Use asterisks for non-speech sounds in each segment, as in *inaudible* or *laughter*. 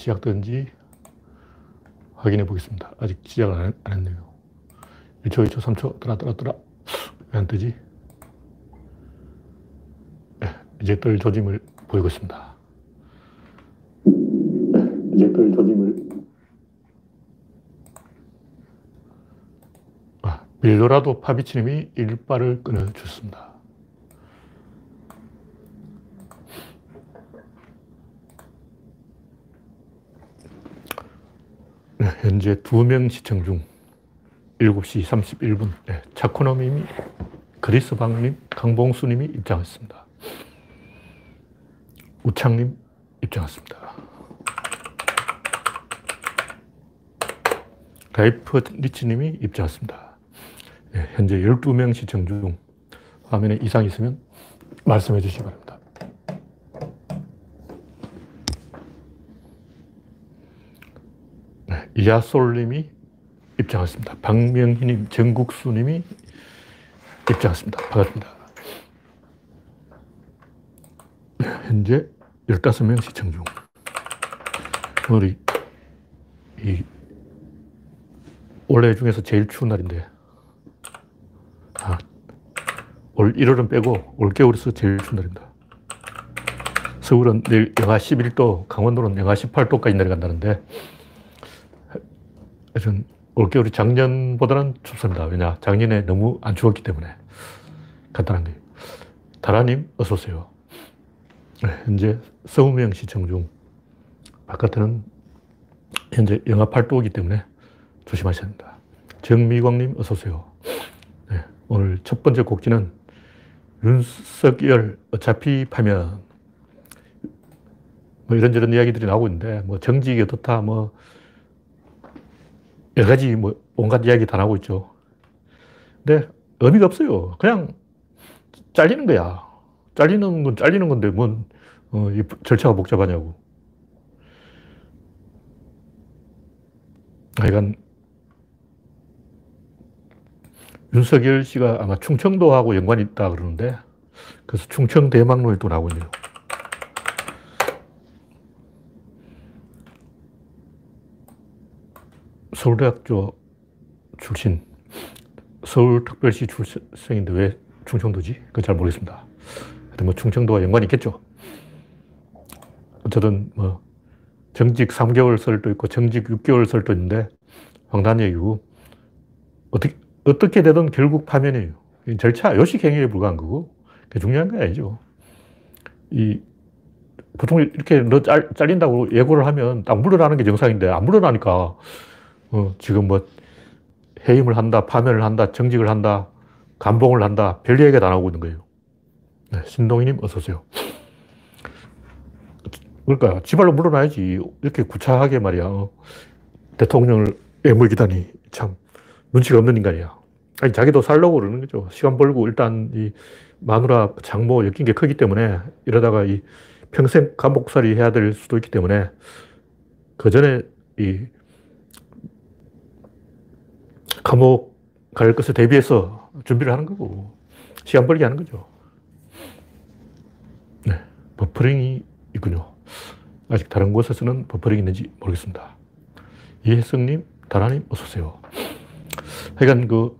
시작되는지 확인해 보겠습니다. 아직 시작을 안, 안 했네요. 1초, 2초, 3초, 떠라, 떠라, 떠라. 왜 안 뜨지? 네, 이제 뜰 조짐을 보이고 있습니다. 네, 이제 뜰 조짐을. 아, 밀도라도 파비치님이 일발을 끊어주셨습니다. 네, 현재 두 명 시청 중 7시 31분. 네, 차코노님이, 그리스방님, 강봉수님이 입장했습니다. 우창님 입장했습니다. 가이프 리치님이 입장했습니다. 네, 현재 12명 시청 중 화면에 이상 있으면 말씀해 주시기 바랍니다. 네, 이하솔님이 입장했습니다. 박명희님, 정국수님이 입장했습니다. 반갑습니다. 현재 15명 시청 중. 오늘이 이 올해 중에서 제일 추운 날인데, 아, 올 1월은 빼고 올겨울에서 제일 추운 날입니다. 서울은 내일 영하 11도, 강원도는 영하 18도까지 내려간다는데, 전 올겨울이 작년보다는 춥습니다. 왜냐? 작년에 너무 안 추웠기 때문에. 간단한 거예요. 다라님, 어서오세요. 네, 현재 서우명 시청 중, 바깥에는 현재 영하 8도이기 때문에 조심하셔야 합니다. 정미광님, 어서오세요. 네, 오늘 첫 번째 곡지는 윤석열 어차피 파면 뭐 이런저런 이야기들이 나오고 있는데, 뭐 정직이 어떻다, 뭐 여러 가지 뭐 온갖 이야기 다 나오고 있죠. 근데 의미가 없어요. 그냥 잘리는 거야. 잘리는 건 잘리는 건데 뭔 어, 이 절차가 복잡하냐고. 하여간 윤석열 씨가 아마 충청도하고 연관이 있다 그러는데 그래서 충청 대망론이 또 나오고 있네요. 서울대학교 출신, 서울특별시 출생인데 왜 충청도지? 그건 잘 모르겠습니다. 하여튼 뭐 충청도와 연관이 있겠죠. 어쨌든 뭐 정직 3개월 설도 있고 정직 6개월 설도 있는데 황단 얘기고 어떻게, 어떻게 되든 결국 파면이에요. 절차, 요식행위에 불과한 거고 중요한 게 아니죠. 이 보통 이렇게 너 잘, 잘린다고 예고를 하면 딱 물러나는 게 정상인데 안 물러나니까 어, 지금 뭐 해임을 한다, 파면을 한다, 정직을 한다, 감봉을 한다, 별 얘기가 다 나오고 있는 거예요. 네, 신동희님 어서오세요. 그러니까 지발로 물러나야지. 이렇게 구차하게 말이야. 어, 대통령을 애물기다니 참 눈치가 없는 인간이야. 아니, 자기도 살려고 그러는 거죠. 시간 벌고 일단 이 마누라 장모 엮인 게 크기 때문에 이러다가 이 평생 감옥살이 해야 될 수도 있기 때문에 그 전에 이 감옥 갈 것을 대비해서 준비를 하는 거고, 시간 벌게 하는 거죠. 네. 버퍼링이 있군요. 아직 다른 곳에서는 버퍼링이 있는지 모르겠습니다. 이혜성님, 다나님, 어서오세요. 하여간 그,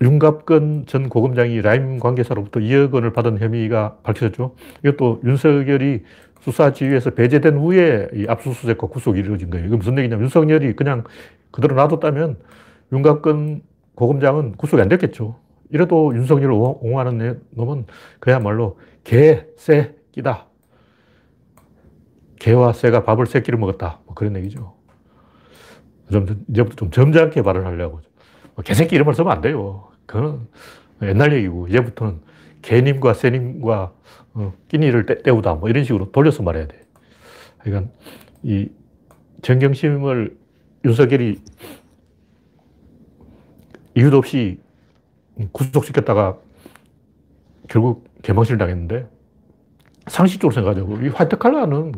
윤갑근 전 고검장이 라임 관계사로부터 2억 원을 받은 혐의가 밝혀졌죠. 이것도 윤석열이 수사지휘에서 배제된 후에 이 압수수색과 구속이 이루어진 거예요. 이게 무슨 얘기냐면 윤석열이 그냥 그대로 놔뒀다면 윤곽근 고검장은 구속이 안 됐겠죠. 이래도 윤석열을 옹호하는 놈은 그야말로 개, 새, 끼다. 개와 새가 밥을 세 끼를 먹었다. 뭐 그런 얘기죠. 좀, 이제부터 좀 점잖게 발언 하려고. 뭐 개새끼 말 쓰면 안 돼요. 그거는 옛날 얘기고, 이제부터는 개님과 새님과 어, 끼니를 때, 때우다. 뭐 이런 식으로 돌려서 말해야 돼. 그러니까 이 정경심을 윤석열이 이유도 없이 구속시켰다가 결국 개망신을 당했는데 상식적으로 생각하자고 이 화이트 칼라는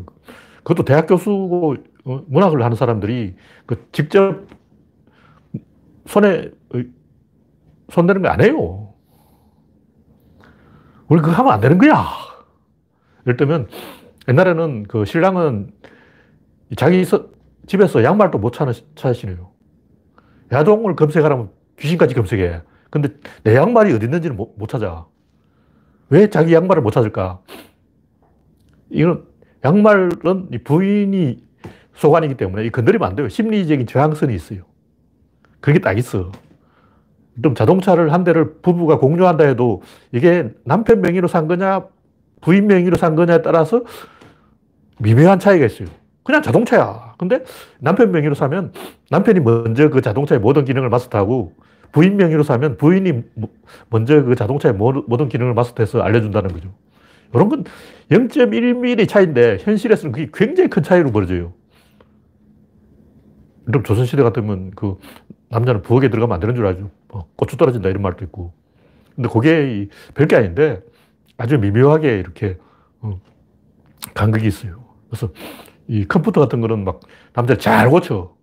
그것도 대학 교수고 어, 문학을 하는 사람들이 그 직접 손에 손대는 거 안 해요. 우리 그거 하면 안 되는 거야. 예를 들면 옛날에는 그 신랑은 자기 집에서 양말도 못 찾으시네요. 야동을 검색하라면 귀신까지 검색해. 근데 내 양말이 어디 있는지는 못, 못 찾아. 왜 자기 양말을 못 찾을까? 이건 양말은 부인이 소관이기 때문에 이 건드리면 안 돼요. 심리적인 저항성이 있어요. 그게 딱 있어. 좀 자동차를 한 대를 부부가 공유한다 해도 이게 남편 명의로 산 거냐, 부인 명의로 산 거냐에 따라서 미묘한 차이가 있어요. 그냥 자동차야. 근데 남편 명의로 사면 남편이 먼저 그 자동차의 모든 기능을 마스터하고 부인 명의로 사면 부인이 먼저 그 자동차의 모든 기능을 마스터해서 알려준다는 거죠. 이런 건 0.1mm 차이인데 현실에서는 그게 굉장히 큰 차이로 벌어져요. 그럼 조선시대 같으면 그 남자는 부엌에 들어가면 안 되는 줄 알죠. 뭐 고추 떨어진다 이런 말도 있고. 근데 그게 별게 아닌데 아주 미묘하게 이렇게 어, 간극이 있어요. 그래서 이 컴퓨터 같은 거는 막 남자를 잘 고쳐.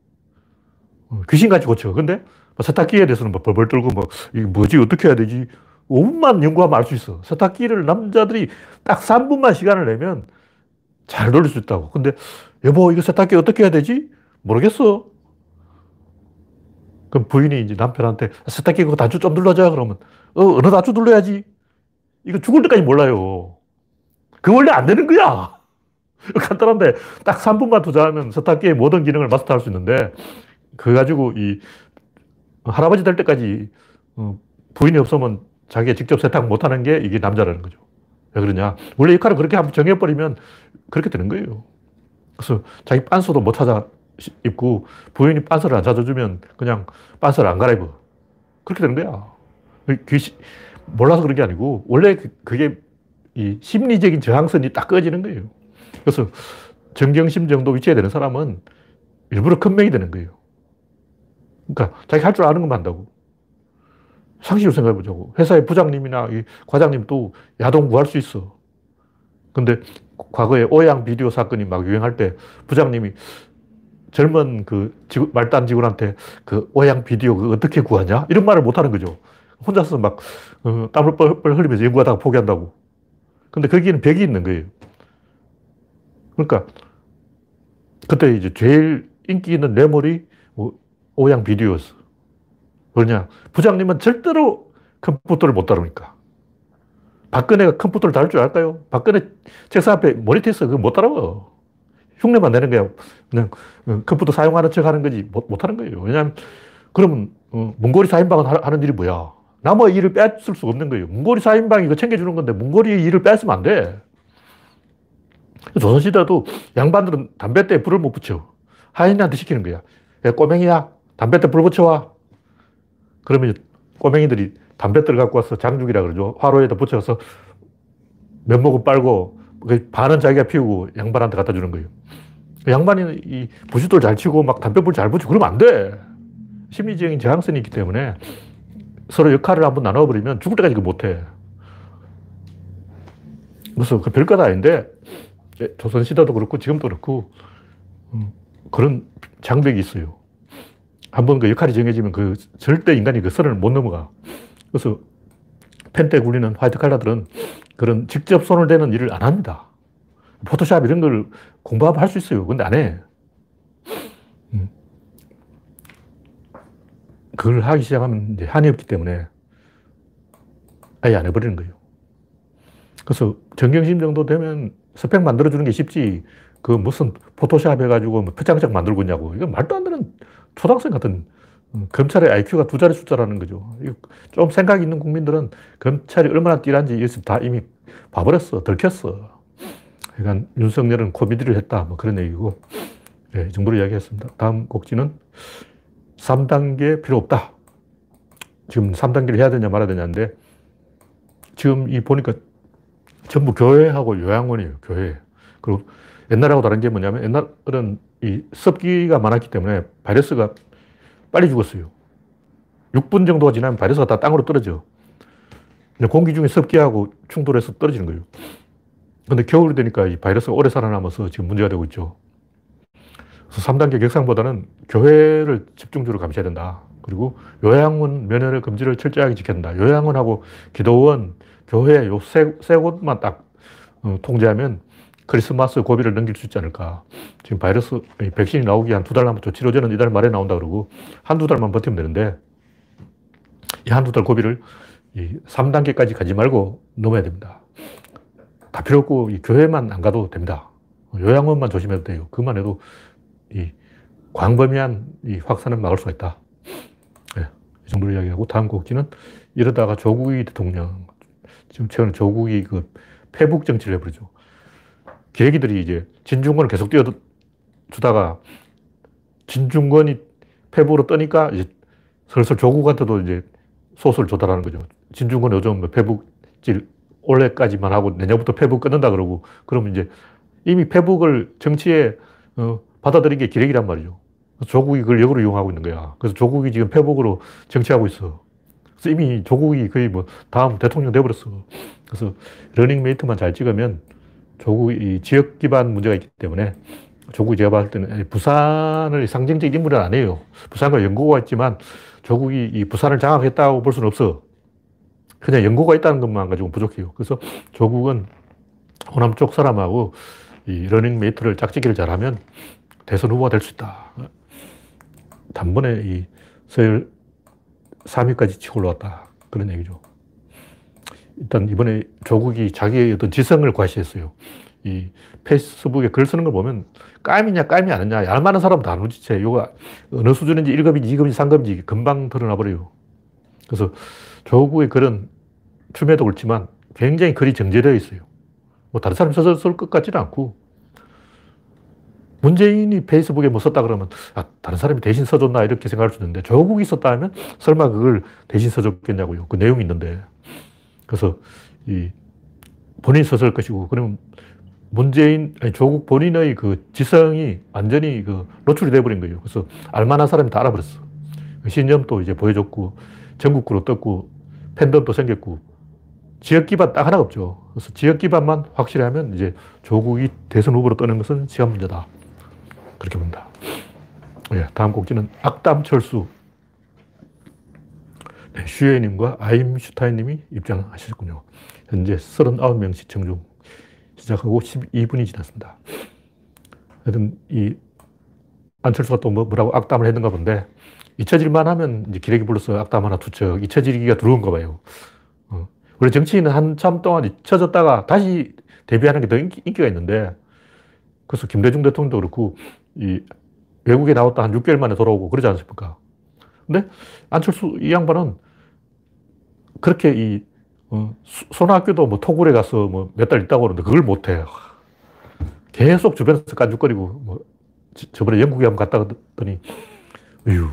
어, 귀신같이 고쳐. 근데 뭐 세탁기에 대해서는 막 벌벌 떨고 막 이게 뭐지 어떻게 해야 되지 5분만 연구하면 알 수 있어. 세탁기를 남자들이 딱 3분만 시간을 내면 잘 돌릴 수 있다고. 근데 여보 이거 세탁기 어떻게 해야 되지? 모르겠어. 그럼 부인이 이제 남편한테 세탁기 그거 단추 좀 눌러줘. 그러면 어, 어느 단추 눌러야지? 이거 죽을 때까지 몰라요. 그 원래 안 되는 거야. *laughs* 간단한데 딱 3분만 투자하면 세탁기의 모든 기능을 마스터할 수 있는데 그거 가지고 이 할아버지 될 때까지 어, 부인이 없으면 자기가 직접 세탁 못 하는 게 이게 남자라는 거죠. 왜 그러냐. 원래 역할을 그렇게 한번 정해버리면 그렇게 되는 거예요. 그래서 자기 빤스도 못 찾아 입고 부인이 빤스를 안 찾아주면 그냥 빤스를 안 갈아입어. 그렇게 되는 거야. 귀신, 몰라서 그런 게 아니고 원래 그, 그게 이 심리적인 저항선이 딱 꺼지는 거예요. 그래서 정경심 정도 위치에 되는 사람은 일부러 큰 명이 되는 거예요. 그러니까 자기 할 줄 아는 것만 한다고. 상식으로 생각해 보자고. 회사의 부장님이나 과장님도 야동 구할 수 있어. 근데 과거에 오양 비디오 사건이 막 유행할 때 부장님이 젊은 그 지구, 말단 직원한테 그 오양 비디오 그 어떻게 구하냐? 이런 말을 못 하는 거죠. 혼자서 막 어, 땀을 뻘뻘 흘리면서 연구하다가 포기한다고. 근데 거기는 벽이 있는 거예요. 그러니까 그때 이제 제일 인기 있는 뇌물이 오양 비디오였어. 왜냐? 부장님은 절대로 컴퓨터를 못 다루니까. 박근혜가 컴퓨터를 다룰 줄 알까요? 박근혜 책상 앞에 모니터 있어. 그거 못 다뤄. 흉내만 내는 거야. 그냥 어, 컴퓨터 사용하는 척 하는 거지 못, 못 하는 거예요. 왜냐하면 그러면 어, 문고리 4인방은 하는 일이 뭐야? 남의 일을 뺏을 수가 없는 거예요. 문고리 4인방이 이거 챙겨주는 건데 문고리 일을 뺏으면 안 돼. 조선시대도 양반들은 담배 때 불을 못 붙여. 하인한테 시키는 거야. 야, 꼬맹이야. 담배 때 불 붙여와. 그러면 꼬맹이들이 담뱃대를 갖고 와서 장죽이라 그러죠. 화로에다 붙여서 면목은 빨고 그 반은 자기가 피우고 양반한테 갖다 주는 거예요. 양반이 이 부싯돌 잘 치고 막 담배불 잘 붙이고 그러면 안 돼. 심리적인 저항성이 있기 때문에 서로 역할을 한번 나눠버리면 죽을 때까지 그 못해. 그래서 그 별것 아닌데 조선시대도 그렇고 지금도 그렇고 음, 그런 장벽이 있어요. 한번 그 역할이 정해지면 그 절대 인간이 그 선을 못 넘어가. 그래서 펜때 굴리는 화이트 칼라들은 그런 직접 손을 대는 일을 안 합니다. 포토샵 이런 걸 공부하면 할 수 있어요. 근데 안 해. 그걸 하기 시작하면 이제 한이 없기 때문에 아예 안 해버리는 거예요. 그래서 정경심 정도 되면 스펙 만들어주는 게 쉽지. 그 무슨 포토샵 해가지고 뭐 표창장 만들고 있냐고. 이건 말도 안 되는 초등학생 같은 음, 검찰의 IQ가 두 자리 숫자라는 거죠. 좀 생각 있는 국민들은 검찰이 얼마나 뛰란지 여기서 다 이미 봐버렸어. 들켰어. 그러니까 윤석열은 코미디를 했다. 뭐 그런 얘기고. 네, 이 정도로 이야기했습니다. 다음 곡지는 3단계 필요 없다. 지금 3단계를 해야 되냐 말아야 되냐인데 지금 이 보니까 전부 교회하고 요양원이에요. 교회. 그리고 옛날하고 다른 게 뭐냐면 옛날은 이 습기가 많았기 때문에 바이러스가 빨리 죽었어요. 6분 정도가 지나면 바이러스가 다 땅으로 떨어져. 공기 중에 습기하고 충돌해서 떨어지는 거예요. 근데 겨울이 되니까 이 바이러스가 오래 살아남아서 지금 문제가 되고 있죠. 그래서 3단계 격상보다는 교회를 집중적으로 감시해야 된다. 그리고 요양원 면역 금지를 철저하게 된다. 요양원하고 기도원, 교회 요 세, 세 곳만 딱 어, 통제하면 크리스마스 고비를 넘길 수 있지 않을까. 지금 바이러스, 백신이 나오기 한 두 달 남았죠. 치료제는 이달 말에 나온다 그러고 한두 달만 버티면 되는데 이 한두 달 고비를 이 3단계까지 가지 말고 넘어야 됩니다. 다 필요 없고 이 교회만 안 가도 됩니다. 요양원만 조심해도 돼요. 그만 해도 이 광범위한 이 확산을 막을 수가 있다. 네, 이 정도로 이야기하고 다음 곡지는 이러다가 조국이 대통령 지금 최근에 조국이 그 패북 정치를 해버리죠. 계기들이 이제 진중권을 계속 띄워주다가 진중권이 패북으로 떠니까 이제 슬슬 조국한테도 이제 소설 조달하는 거죠. 진중권 요즘 뭐 페북질 올해까지만 하고 내년부터 페북 끊는다 그러고 그러면 이제 이미 페북을 정치에 어, 받아들인 게 기레기란 말이죠. 조국이 그걸 역으로 이용하고 있는 거야. 그래서 조국이 지금 페북으로 정치하고 있어. 그래서 이미 조국이 거의 뭐 다음 대통령 돼버렸어. 그래서 러닝메이트만 잘 찍으면 조국이 지역 기반 문제가 있기 때문에 조국이 제가 봤을 때는 부산을 상징적 인물은 아니에요. 부산과 연고가 있지만 조국이 이 부산을 장악했다고 볼 수는 없어. 그냥 연고가 있다는 것만 가지고 부족해요. 그래서 조국은 호남 쪽 사람하고 이 러닝메이트를 짝짓기를 잘하면 대선 후보가 될 수 있다. 단번에 이 서열 3위까지 치고 올라왔다. 그런 얘기죠. 일단 이번에 조국이 자기의 어떤 지성을 과시했어요. 이 페이스북에 글 쓰는 걸 보면 까미냐 까미 아니냐 얄만한 사람은 다 눈치채. 이거 어느 수준인지 1급인지 2급인지 3급인지 금방 드러나 버려요. 그래서 조국의 글은 춤에도 옳지만 굉장히 글이 정제되어 있어요. 뭐 다른 사람이 써서 쓸 것 같지는 않고 문재인이 페이스북에 뭐 썼다 그러면 아, 다른 사람이 대신 써줬나 이렇게 생각할 수 있는데 조국이 썼다 하면 설마 그걸 대신 써줬겠냐고요. 그 내용이 있는데. 그래서 이 본인이 썼을 것이고 그러면 문재인, 아니 조국 본인의 그 지성이 완전히 그 노출이 돼버린 거예요. 그래서 알만한 사람이 다 알아버렸어. 그 신념도 이제 보여줬고 전국구로 떴고 팬덤도 생겼고 지역 기반 딱 하나 없죠. 그래서 지역 기반만 확실히 하면 이제 조국이 대선 후보로 뜨는 것은 시간 문제다. 그렇게 본다. 네, 다음 곡지는 악담 철수. 네, 슈에님과 아임슈타인님이 입장하셨군요. 현재 39명 시청 중 시작하고 12분이 지났습니다. 하여튼 이 안철수가 또 뭐, 뭐라고 악담을 했는가 본데 잊혀질만 하면 이제 기레기 불러서 악담 하나 투척, 잊혀지기가 들어온가 봐요. 어. 원래 정치인은 한참 동안 잊혀졌다가 다시 데뷔하는 게 더 인기, 가 있는데 그래서 김대중 대통령도 그렇고 이 외국에 나왔다 한 6개월 만에 돌아오고 그러지 않습니까? 근데 안철수 이 양반은 그렇게 이 어, 소학교도 뭐 토굴에 가서 뭐 몇 달 있다고 그러는데 그걸 못 해. 계속 주변에서 깐죽거리고 뭐 저번에 영국에 한번 갔다 갔더니 으유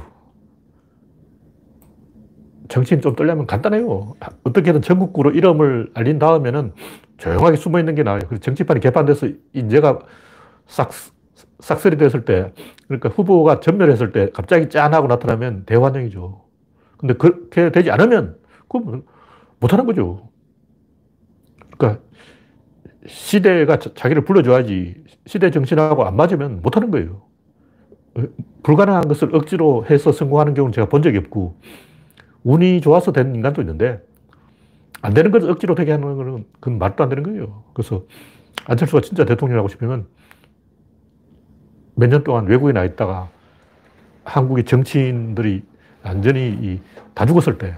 정치인 좀 떨려면 간단해요. 어떻게든 전국구로 이름을 알린 다음에는 조용하게 숨어 있는 게 나아요. 정치판이 개판돼서 인재가 싹 싹쓸이 됐을 때, 그러니까 후보가 전멸했을 때 갑자기 짠하고 나타나면 대환영이죠. 근데 그렇게 되지 않으면, 그건 못하는 거죠. 그러니까 시대가 자기를 불러줘야지 시대 정신하고 안 맞으면 못하는 거예요. 불가능한 것을 억지로 해서 성공하는 경우는 제가 본 적이 없고, 운이 좋아서 된 인간도 있는데, 안 되는 것을 억지로 되게 하는 건 그건 말도 안 되는 거예요. 그래서 안철수가 진짜 대통령 하고 싶으면 몇 년 동안 외국에 나 있다가 한국의 정치인들이 완전히 다 죽었을 때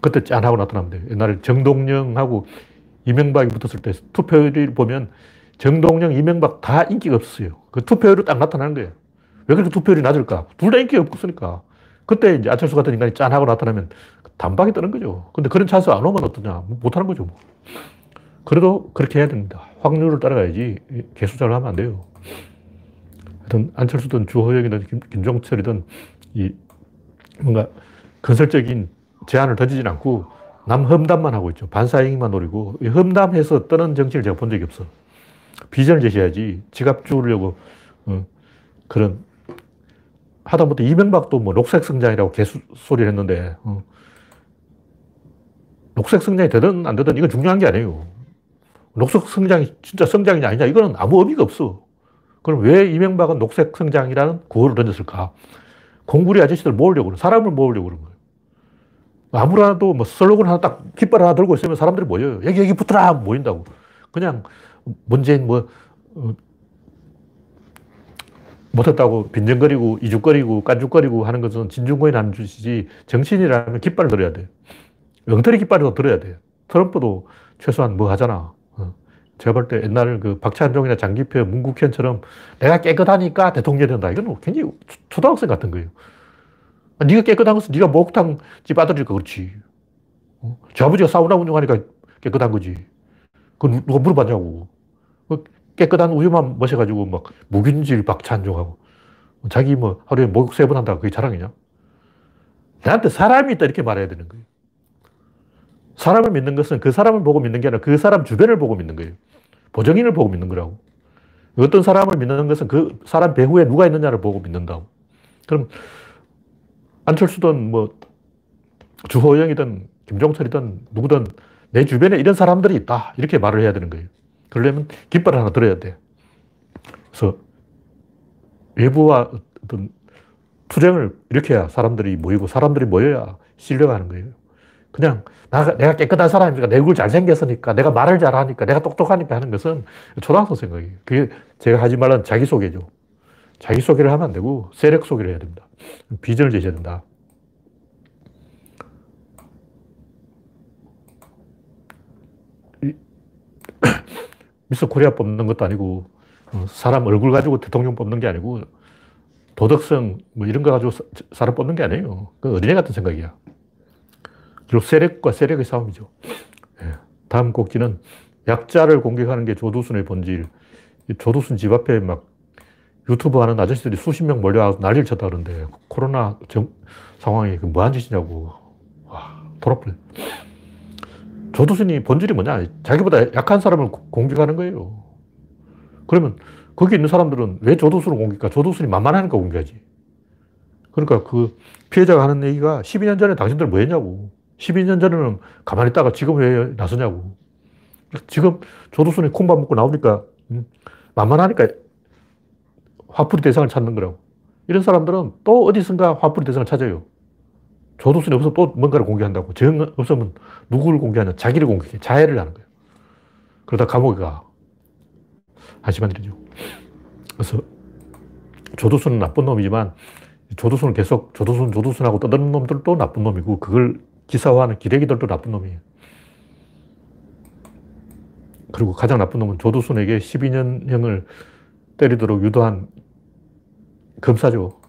그때 짠하고 나타나면 돼요. 옛날에 정동영하고 이명박이 붙었을 때 투표율을 보면 정동영, 이명박 다 인기가 없었어요. 그 투표율이 딱 나타나는 거예요. 왜 그렇게 투표율이 낮을까? 둘 다 인기가 없으니까. 그때 이제 안철수 같은 인간이 짠하고 나타나면 단박에 뜨는 거죠. 근데 그런 찬스 안 오면 어떠냐? 못 하는 거죠. 뭐. 그래도 그렇게 해야 됩니다. 확률을 따라가야지 개수작을 하면 안 돼요. 하여튼 안철수든 주호영이든 김, 종철이든 이 뭔가 건설적인 제안을 던지진 않고 남 험담만 하고 있죠. 반사행위만 노리고 험담해서 떠는 정치를 제가 본 적이 없어. 비전을 제시해야지 지갑 주려고 어, 그런 하다못해 이명박도 뭐 녹색 성장이라고 개소리를 했는데 어, 녹색 성장이 되든 안 되든 이건 중요한 게 아니에요. 녹색 성장이 진짜 성장이냐 아니냐 이거는 아무 의미가 없어. 그럼 왜 이명박은 녹색 성장이라는 구호를 던졌을까? 공구리 아저씨들 모으려고 그래. 사람을 모으려고 그런 거예요. 아무라도 뭐 슬로건 하나 딱 깃발 하나 들고 있으면 사람들이 모여요. 여기, 여기 붙어라! 모인다고. 그냥 문재인 뭐, 어, 못했다고 빈정거리고 이죽거리고 깐죽거리고 하는 것은 진중권이 하는 짓이지 정신이라면 깃발을 들어야 돼. 엉터리 깃발을 들어야 돼. 트럼프도 최소한 뭐 하잖아. 어. 제가 볼 때 옛날 그 박찬종이나 장기표, 문국현처럼 내가 깨끗하니까 대통령이 된다. 이건 굉장히 초등학생 같은 거예요. 아, 네가 깨끗한 것은 네가 목욕탕 집 아들이니까 그렇지. 어? 저 아버지가 사우나 운영하니까 깨끗한 거지. 그건 누가 물어봤냐고. 그 깨끗한 우유만 마셔가지고 막 무균질 박찬종하고 자기 뭐 하루에 목욕 세 번 한다. 그게 자랑이냐? 나한테 사람이 있다 이렇게 말해야 되는 거예요. 사람을 믿는 것은 그 사람을 보고 믿는 게 아니라 그 사람 주변을 보고 믿는 거예요. 보정인을 보고 믿는 거라고. 어떤 사람을 믿는 것은 그 사람 배후에 누가 있느냐를 보고 믿는다고. 그럼 안철수든 뭐 주호영이든 김종철이든 누구든 내 주변에 이런 사람들이 있다. 이렇게 말을 해야 되는 거예요. 그러려면 깃발 하나 들어야 돼. 그래서 외부와 어떤 투쟁을 일으켜야 사람들이 모이고 사람들이 모여야 신뢰가 하는 거예요. 그냥 나, 내가 깨끗한 사람이니까 내 얼굴 잘생겼으니까 내가 말을 잘하니까 내가 똑똑하니까 하는 것은 초등학생 생각이에요. 그게 제가 하지 말란 자기소개죠. 자기소개를 하면 안 되고 세력 소개를 해야 됩니다. 비전을 제시해야 된다. *coughs* 미스 코리아 뽑는 것도 아니고 어, 사람 얼굴 가지고 대통령 뽑는 게 아니고 도덕성 뭐 이런 거 가지고 사람 뽑는 게 아니에요. 그 어린애 같은 생각이야. 결국 세력과 세력의 싸움이죠. 예. 다음 꼭지는 약자를 공격하는 게 조두순의 본질. 조두순 집 앞에 막 유튜브 하는 아저씨들이 수십 명 몰려와서 난리를 쳤다 그러는데 코로나 정, 상황이 그 뭐한 짓이냐고. 와, 돌아버려. 조두순이 본질이 뭐냐? 자기보다 약한 사람을 공격하는 거예요. 그러면 거기 있는 사람들은 왜 조두순을 공격할까? 조두순이 만만하니까 공격하지. 그러니까 그 피해자가 하는 얘기가 12년 전에 당신들 뭐 했냐고. 12년 전에는 가만히 있다가 지금 왜 나서냐고. 지금 조두순이 콩밥 먹고 나오니까 음, 만만하니까 화풀이 대상을 찾는 거라고. 이런 사람들은 또 어디선가 화풀이 대상을 찾아요. 조두순이 없으면 또 뭔가를 공개한다고. 정 없으면 누구를 공개하냐? 자기를 공개해. 자해를 하는 거예요. 그러다 감옥에 가. 한심한 일이죠. 그래서 조두순은 나쁜 놈이지만 조두순은 계속 조두순, 조두순하고 떠드는 놈들도 나쁜 놈이고 그걸 기사화하는 기레기들도 나쁜 놈이에요. 그리고 가장 나쁜 놈은 조두순에게 12년형을 때리도록 유도한 검사죠.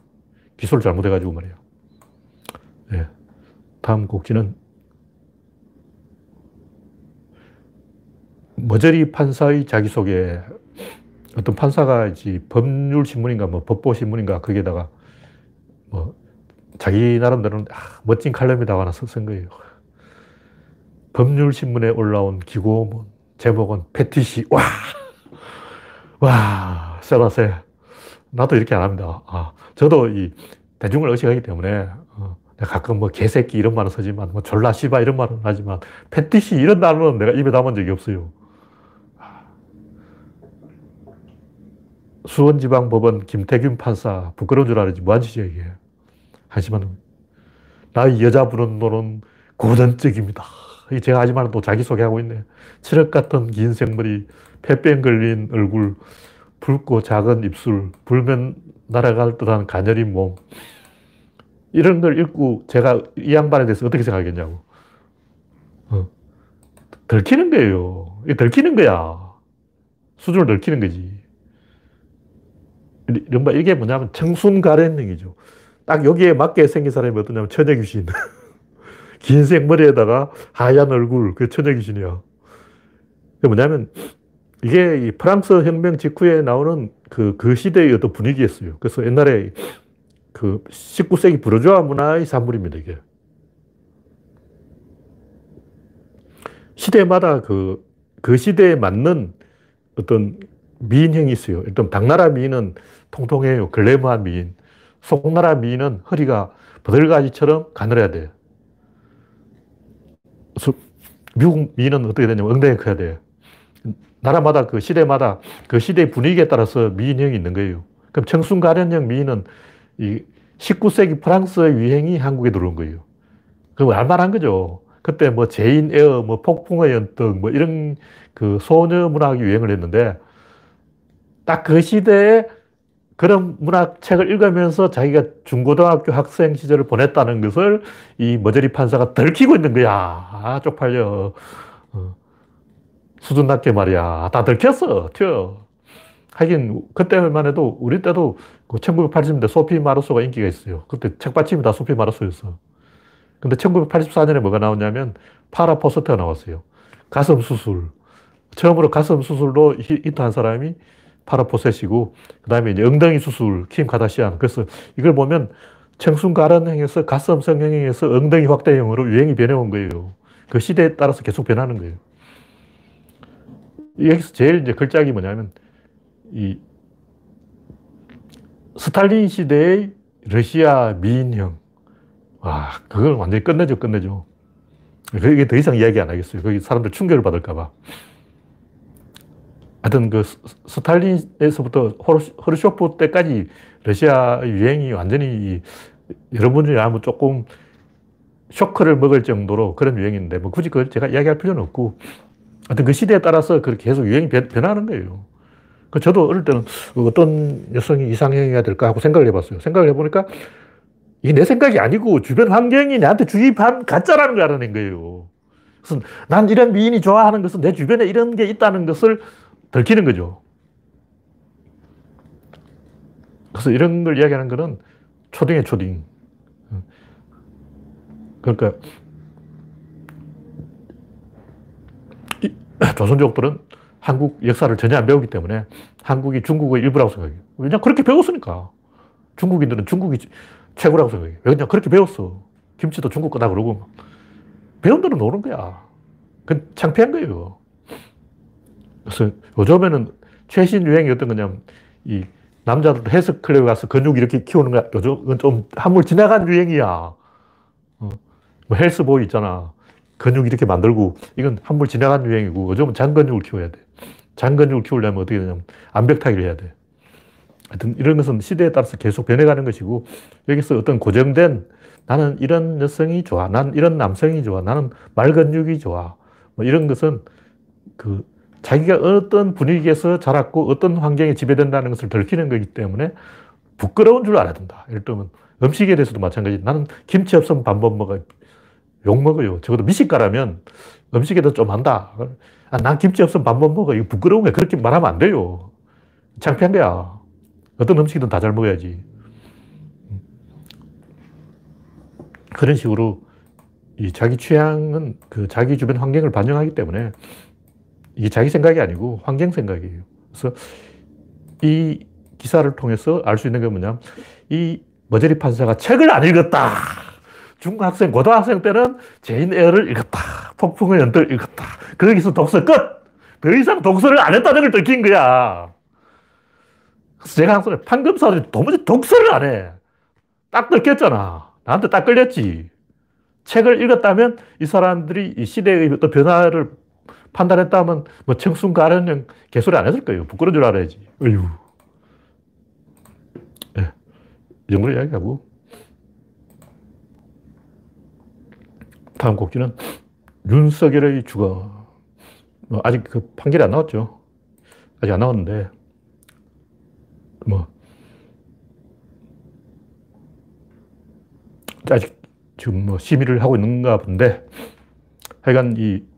기소를 잘못해가지고 말이에요. 네. 다음 곡지는 머저리 판사의 자기소개. 어떤 판사가 이제 법률신문인가 뭐 법보신문인가 거기에다가 뭐 자기 나름대로 아, 멋진 칼럼이라고 하나 쓴 거예요. 법률신문에 올라온 기고문 제목은 패티시. 와! 와! 세라세. 나도 이렇게 안 합니다. 아, 저도 이 대중을 의식하기 때문에 어, 가끔 뭐 개새끼 이런 말은 쓰지만, 뭐 졸라 씨바 이런 말은 하지만, 패티시 이런 단어는 내가 입에 담은 적이 없어요. 수원지방법원 김태균 판사, 부끄러운 줄. 뭐한 짓이야, 이게. 하지만, 나의 여자 부른 노는 고전적입니다. 제가 하지만 또 자기소개하고 있네. 칠흑 같은 긴 생머리, 폐병 걸린 얼굴, 붉고 작은 입술, 불면 날아갈 듯한 가녀린 몸. 이런 걸 읽고 제가 이 양반에 대해서 어떻게 생각하겠냐고. 어. 들키는 거예요. 이게 들키는 거야. 수준을 들키는 거지. 이게 뭐냐면 청순 가련형이죠. 딱 여기에 맞게 생긴 사람이 어떠냐면 처녀귀신. *laughs* 긴 생머리에다가 하얀 얼굴, 그 처녀귀신이야. 그 뭐냐면 이게 프랑스 혁명 직후에 나오는 그, 그 시대의 어떤 분위기였어요. 그래서 옛날에 그 19세기 부르주아 문화의 산물입니다, 이게. 시대마다 그, 그 시대에 맞는 어떤 미인형이 있어요. 일단 당나라 미인은 통통해요. 글래머한 미인. 송나라 미인은 허리가 버들가지처럼 가늘어야 돼요. 미국 미인은 어떻게 되냐면 엉덩이가 커야 돼요. 나라마다 그 시대마다 그 시대의 분위기에 따라서 미인형이 있는 거예요. 그럼 청순 가련형 미인은 이 19세기 프랑스의 유행이 한국에 들어온 거예요. 그럼 알만한 거죠. 그때 뭐 제인 에어, 뭐 폭풍의 언덕, 뭐 이런 그 소녀 문학이 유행을 했는데 딱 그 시대에 그런 문학책을 읽으면서 자기가 중고등학교 학생 시절을 보냈다는 것을 이 머저리 판사가 들키고 있는 거야. 아, 쪽팔려. 어. 수준 낮게 말이야. 다 들켰어. 튀어. 하긴, 그때만 해도, 우리 때도 그 1980년대 소피 마르소가 인기가 있어요. 그때 책받침이 다 소피 마르소였어. 근데 1984년에 뭐가 나오냐면, 파라포스트가 나왔어요. 가슴 수술. 처음으로 가슴 수술로 히트한 사람이 파라포셋이고, 그 다음에 이제 엉덩이 수술, 킴 카다시안. 그래서 이걸 보면 청순 가른형에서 가슴 성형형에서 엉덩이 확대형으로 유행이 변해온 거예요. 그 시대에 따라서 계속 변하는 거예요. 여기서 제일 이제 걸작이 뭐냐면, 이 스탈린 시대의 러시아 미인형. 와, 그걸 완전히 끝내죠, 끝내죠. 그게 더 이상 이야기 안 하겠어요. 거기 사람들 충격을 받을까봐. 하여튼 그 스탈린에서부터 허르쇼프 때까지 러시아 유행이 완전히 여러분들이 아무 조금 쇼크를 먹을 정도로 그런 유행인데 뭐 굳이 그걸 제가 이야기할 필요는 없고 하여튼 그 시대에 따라서 그렇게 계속 유행이 변하는 거예요. 그 저도 어릴 때는 어떤 여성이 이상형이어야 될까 하고 생각을 해봤어요. 생각을 해보니까 이게 내 생각이 아니고 주변 환경이 나한테 주입한 가짜라는 걸 알아낸 거예요. 그래서 난 이런 미인이 좋아하는 것은 내 주변에 이런 게 있다는 것을 들키는 거죠. 그래서 이런 걸 이야기하는 거는 초딩의 초딩. 그러니까 *clears throat* 조선족들은 한국 역사를 전혀 안 배우기 때문에 한국이 중국의 일부라고 생각해요. 왜냐 그렇게 배웠으니까. 중국인들은 중국이 최고라고 생각해요. 왜냐 그렇게 배웠어. 김치도 중국 거다 그러고 배운 대로 노는 거야. 그건 창피한 거예요. 그래서 요즘에는 최신 유행이 어떤 거냐면, 이 남자들도 헬스클럽에 가서 근육 이렇게 키우는 거야. 요즘은 좀 한물 지나간 유행이야. 어. 뭐 헬스보이 있잖아. 근육 이렇게 만들고, 이건 한물 지나간 유행이고, 요즘은 장근육을 키워야 돼. 장근육을 키우려면 어떻게 되냐면, 암벽타기를 해야 돼. 하여튼 이런 것은 시대에 따라서 계속 변해가는 것이고, 여기서 어떤 고정된 나는 이런 여성이 좋아. 나는 이런 남성이 좋아. 나는 말 근육이 좋아. 뭐 이런 것은 그 자기가 어떤 분위기에서 자랐고 어떤 환경에 지배된다는 것을 들키는 거기 때문에 부끄러운 줄 알아야 된다. 예를 들면 음식에 대해서도 마찬가지. 나는 김치 없으면 밥못 먹어. 욕 먹어요. 적어도 미식가라면 음식에도 좀 한다. 아, 난 김치 없으면 밥 못 먹어. 이거 부끄러운 거야. 그렇게 말하면 안 돼요. 창피한 거야. 어떤 음식이든 다 잘 먹어야지. 그런 식으로 이 자기 취향은 그 자기 주변 환경을 반영하기 때문에 이게 자기 생각이 아니고 환경 생각이에요. 그래서 이 기사를 통해서 알 수 있는 게 뭐냐면 이 머저리 판사가 책을 안 읽었다. 중학생, 고등학생 때는 제인 에어를 읽었다. 폭풍의 언덕을 읽었다. 거기서 독서 끝! 더 이상 독서를 안 했다는 걸 들킨 거야. 그래서 제가 항상 판검사들이 도무지 독서를 안 해. 딱 들켰잖아. 나한테 딱 걸렸지. 책을 읽었다면 이 사람들이 이 시대의 어떤 변화를 판단했다면 뭐 청순 가련형 개소리 안 했을 거예요. 부끄러운 줄 알아야지. 어휴. 네. 이 정도로 이야기하고. 다음 곡지는 윤석열의 주거. 뭐 아직 그 판결이 안 나왔죠. 아직 안 나왔는데, 뭐, 아직 지금 뭐 심의를 하고 있는가 본데, 하여간 이뭐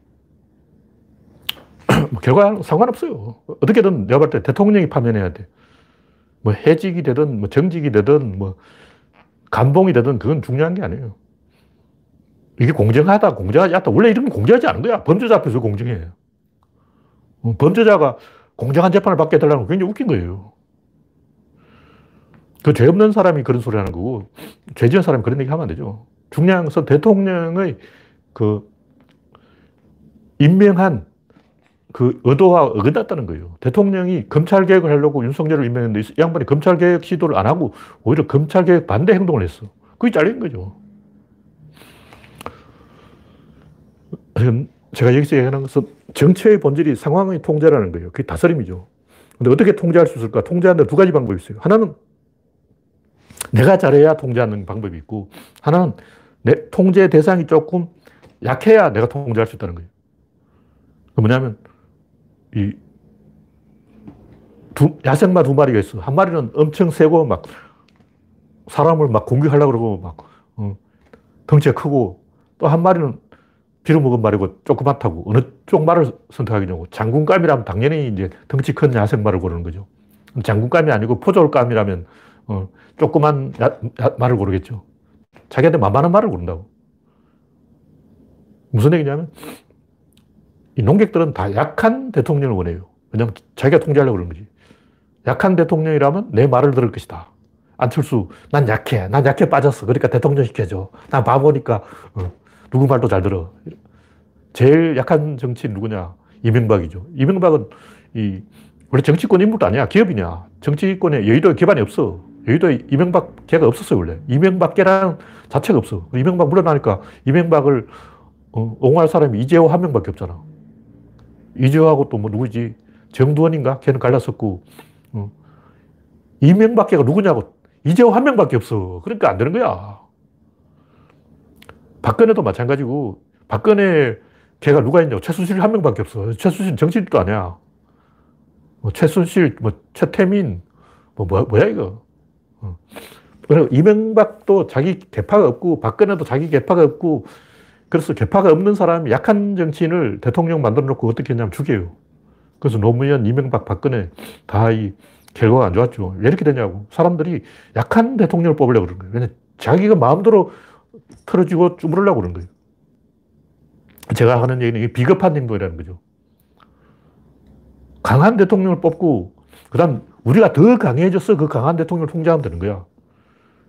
*clears throat* 결과 상관없어요. 어떻게든 내가 볼 때 대통령이 파면해야 돼. 뭐 해직이 되든 뭐 정직이 되든 뭐 감봉이 되든 그건 중요한 게 아니에요. 이게 공정하다, 공정하지 않다. 원래 이런 건 공정하지 않은 거야. 범죄자 앞에서 공정해. 어, 범죄자가 공정한 재판을 받게 해달라는 건 굉장히 웃긴 거예요. 그 죄 없는 사람이 그런 소리 하는 거고, 죄 지은 사람이 그런 얘기 하면 안 되죠. 중요한 것은 대통령의 그 임명한 그 의도와 어긋났다는 거예요. 대통령이 검찰 개혁을 하려고 윤석열을 임명했는데 이 양반이 검찰 개혁 시도를 안 하고 오히려 검찰 개혁 반대 행동을 했어. 그게 잘린 거죠. *clears throat* 제가 여기서 얘기하는 것은 정치의 본질이 상황의 통제라는 거예요. 그게 다스림이죠. 근데 어떻게 통제할 수 있을까? 통제하는 두 가지 방법이 있어요. 하나는 내가 잘해야 통제하는 방법이 있고, 하나는 내 통제 대상이 조금 약해야 내가 통제할 수 있다는 거예요. 그 뭐냐면, 이, 두, 야생마 두 마리가 있어. 한 마리는 엄청 세고 막 사람을 막 공격하려고 그러고 막, 어, 덩치가 크고 또 한 마리는 빌어먹은 말이고 조그맣다고 어느 쪽 말을 선택하겠냐고. 장군감이라면 당연히 이제 덩치 큰 야생말을 고르는 거죠. 장군감이 아니고 포졸감이라면 어, 조그만 야, 야, 말을 고르겠죠. 자기한테 만만한 말을 고른다고. 무슨 얘기냐면 이 농객들은 다 약한 대통령을 원해요. 왜냐하면 자기가 통제하려고 그러는 거지. 약한 대통령이라면 내 말을 들을 것이다. 안철수, 난 약해. 난 약해 빠졌어. 그러니까 대통령 시켜줘. 난 바보니까 어, 누구 말도 잘 들어. 제일 약한 정치인 누구냐? 이명박이죠. 이명박은 이 원래 정치권 인물도 아니야. 기업이냐. 정치권에 여의도에 기반이 없어. 여의도에 이명박 개가 없었어요, 원래. 이명박 개라는 자체가 없어. 이명박 물러나니까 이명박을 어, 옹호할 사람이 이재호 한 명밖에 없잖아. 이재호하고 또 뭐 누구지? 정두원인가? 걔는 갈랐었고. 어. 이명박 개가 누구냐고. 이재호 한 명밖에 없어. 그러니까 안 되는 거야. 박근혜도 마찬가지고, 박근혜 걔가 누가 있냐고. 최순실 한 명밖에 없어. 최순실 정치인도 아니야. 뭐 최순실, 뭐 최태민, 뭐, 뭐 뭐야, 이거. 어. 그리고 이명박도 자기 개파가 없고, 박근혜도 자기 개파가 없고, 그래서 개파가 없는 사람이 약한 정치인을 대통령 만들어 놓고 어떻게 했냐면 죽여요. 그래서 노무현, 이명박, 박근혜 다 이 결과가 안 좋았죠. 왜 이렇게 되냐고. 사람들이 약한 대통령을 뽑으려고 그러는 거예요. 왜냐 자기가 마음대로 틀어지고 주무르려고 그러는 거예요. 제가 하는 얘기는 비겁한 행동이라는 거죠. 강한 대통령을 뽑고, 그 다음 우리가 더 강해져서 그 강한 대통령을 통제하면 되는 거야.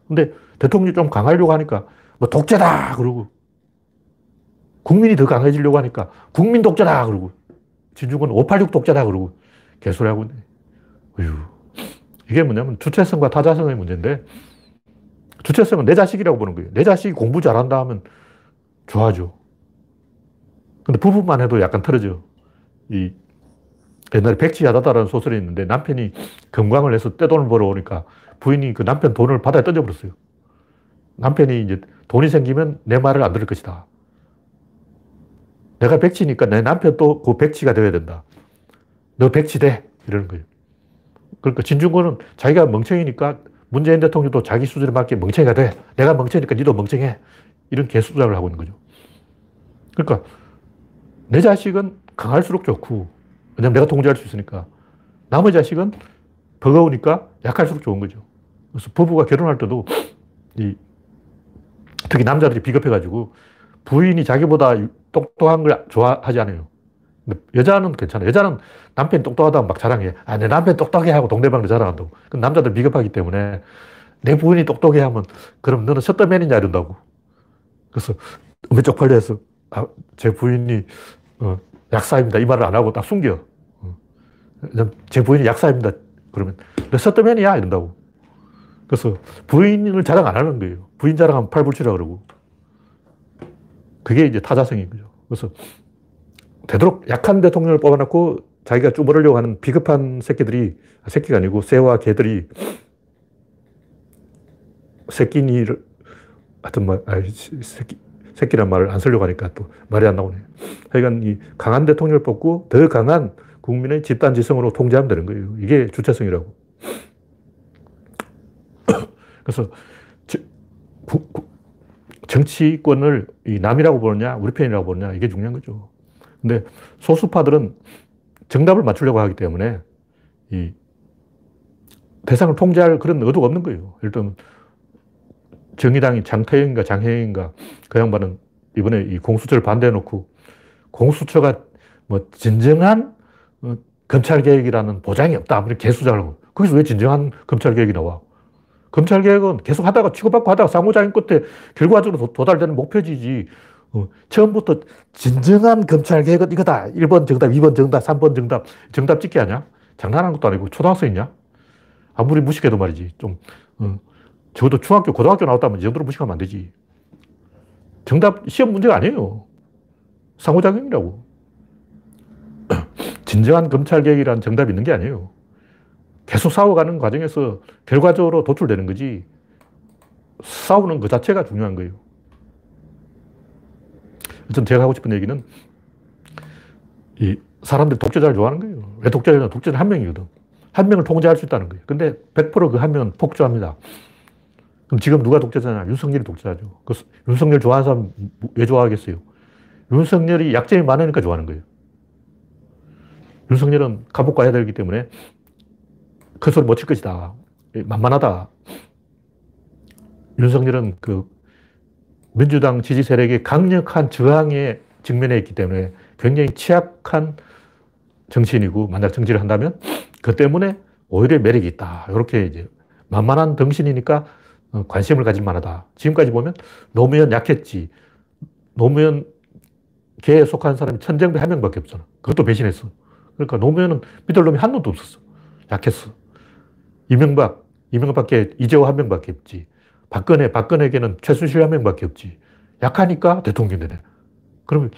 근데 대통령이 좀 강하려고 하니까 뭐 독재다! 그러고 국민이 더 강해지려고 하니까 국민 독재다! 그러고 진중권 586 독재다! 그러고 개소리하고 있네. 어휴. 이게 뭐냐면 주체성과 타자성의 문제인데 주체성은 내 자식이라고 보는 거예요. 내 자식이 공부 잘한다 하면 좋아하죠. 근데 부부만 해도 약간 틀어져. 이 옛날에 백지야다다라는 소설이 있는데 남편이 건강을 해서 떼돈을 벌어오니까 부인이 그 남편 돈을 바다에 던져버렸어요. 남편이 이제 돈이 생기면 내 말을 안 들을 것이다. 내가 백치니까 내 남편도 그 백치가 되어야 된다. 너 백치 돼. 이러는 거예요. 그러니까 진중권은 자기가 멍청이니까 문재인 대통령도 자기 수준에 맞게 멍청이가 돼. 내가 멍청이니까 니도 멍청해. 이런 개수작을 하고 있는 거죠. 그러니까 내 자식은 강할수록 좋고, 왜냐면 내가 통제할 수 있으니까. 남의 자식은 버거우니까 약할수록 좋은 거죠. 그래서 부부가 결혼할 때도 이 특히 남자들이 비겁해가지고 부인이 자기보다 똑똑한 걸 좋아하지 않아요. 여자는 괜찮아. 여자는 남편이 똑똑하다고 막 자랑해. 아, 내 남편 똑똑해 하고 동네방네 자랑한다고. 그 남자들 비겁하기 때문에 내 부인이 똑똑해 하면 그럼 너는 셔터맨이냐 이런다고. 그래서 음에 쪽팔려 해서 아, 제 부인이 어, 약사입니다. 이 말을 안 하고 딱 숨겨. 어. 제 부인이 약사입니다. 그러면 너 셔터맨이야 이런다고. 그래서 부인을 자랑 안 하는 거예요. 부인 자랑하면 팔불치라 그러고. 그게 이제 타자성인 거죠. 그래서 되도록 약한 대통령을 뽑아놓고 자기가 쭈무르려고 하는 비겁한 새끼들이, 새끼가 아니고 새와 개들이 새끼니를, 하여튼 뭐, 아 새끼, 새끼란 말을 안 쓰려고 하니까 또 말이 안 나오네. 하여간 이 강한 대통령을 뽑고 더 강한 국민의 집단지성으로 통제하면 되는 거예요. 이게 주체성이라고. *coughs* 그래서 정치권을 남이라고 보느냐, 우리 편이라고 보느냐, 이게 중요한 거죠. 근데 소수파들은 정답을 맞추려고 하기 때문에 이 대상을 통제할 그런 의도가 없는 거예요. 예를 들면 정의당이 장태영인가 장혜영인가 그 양반은 이번에 이 공수처를 반대해놓고 공수처가 뭐 진정한 어, 검찰개혁이라는 보장이 없다. 아무리 개수작을 하고. 거기서 왜 진정한 검찰개혁이 나와? 검찰 개혁은 계속 하다가 치고받고 하다가 상호작용 끝에 결과적으로 도 달되는 목표지지. 어, 처음부터 진정한 검찰 개혁은 이거다. 1번 정답, 2번 정답, 3번 정답. 정답 찍기 아니야? 장난하는 것도 아니고 초등학생이냐? 아무리 무식해도 말이지. 좀, 어, 적어도 중학교, 고등학교 나왔다면 이 정도로 무식하면 안 되지. 정답, 시험 문제가 아니에요. 상호작용이라고. *clears throat* 진정한 검찰 개혁이라는 정답이 있는 게 아니에요. 계속 싸워가는 과정에서 결과적으로 도출되는 거지 싸우는 그 자체가 중요한 거예요. 어쨌든 제가 하고 싶은 얘기는 이 사람들이 독재자를 좋아하는 거예요. 왜 독재자냐? 독재자는 한 명이거든. 한 명을 통제할 수 있다는 거예요. 근데 100%그 한 명은 폭주합니다. 그럼 지금 누가 독재자냐? 윤석열이 독재자죠. 그 윤석열 좋아하는 사람 왜 좋아하겠어요? 윤석열이 약점이 많으니까 좋아하는 거예요. 윤석열은 감옥 가야 되기 때문에 큰 소리 못 칠 것이다. 만만하다. 윤석열은 그 민주당 지지 세력의 강력한 저항에 직면해 있기 때문에 굉장히 취약한 정치인이고 만약 정치를 한다면 그 때문에 오히려 매력이 있다. 이렇게 이제 만만한 덩신이니까 어, 관심을 가질 만하다. 지금까지 보면 노무현 약했지. 노무현 개에 속한 사람이 천정배 한 명밖에 없잖아. 그것도 배신했어. 그러니까 노무현은 믿을 놈이 한 놈도 없었어. 약했어. 이명박, 이명박밖에 이재호 한 명밖에 없지. 박근혜, 박근혜에게는 최순실 한 명밖에 없지. 약하니까 대통령 되네. 그러면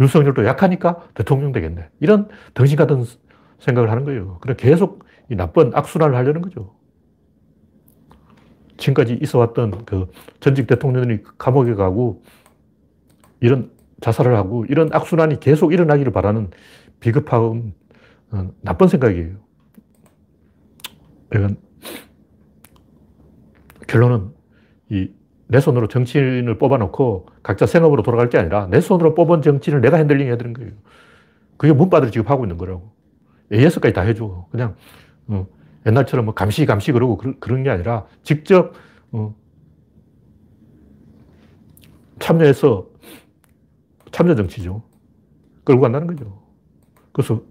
윤석열도 약하니까 대통령 되겠네. 이런 덩신 같은 생각을 하는 거예요. 그래 계속 이 나쁜 악순환을 하려는 거죠. 지금까지 있어 왔던 그 전직 대통령이 감옥에 가고 이런 자살을 하고 이런 악순환이 계속 일어나기를 바라는 비겁한 어, 나쁜 생각이에요. 이건 결론은 이 내 손으로 정치인을 뽑아놓고 각자 생업으로 돌아갈 게 아니라 내 손으로 뽑은 정치인을 내가 핸들링 해야 되는 거예요. 그게 문바들이 지금 하고 있는 거라고. AS까지 다 해줘. 그냥 어, 옛날처럼 뭐 감시 감시 그러고 그런 게 아니라 직접 어, 참여해서 참여 정치죠. 끌고 간다는 거죠. 그래서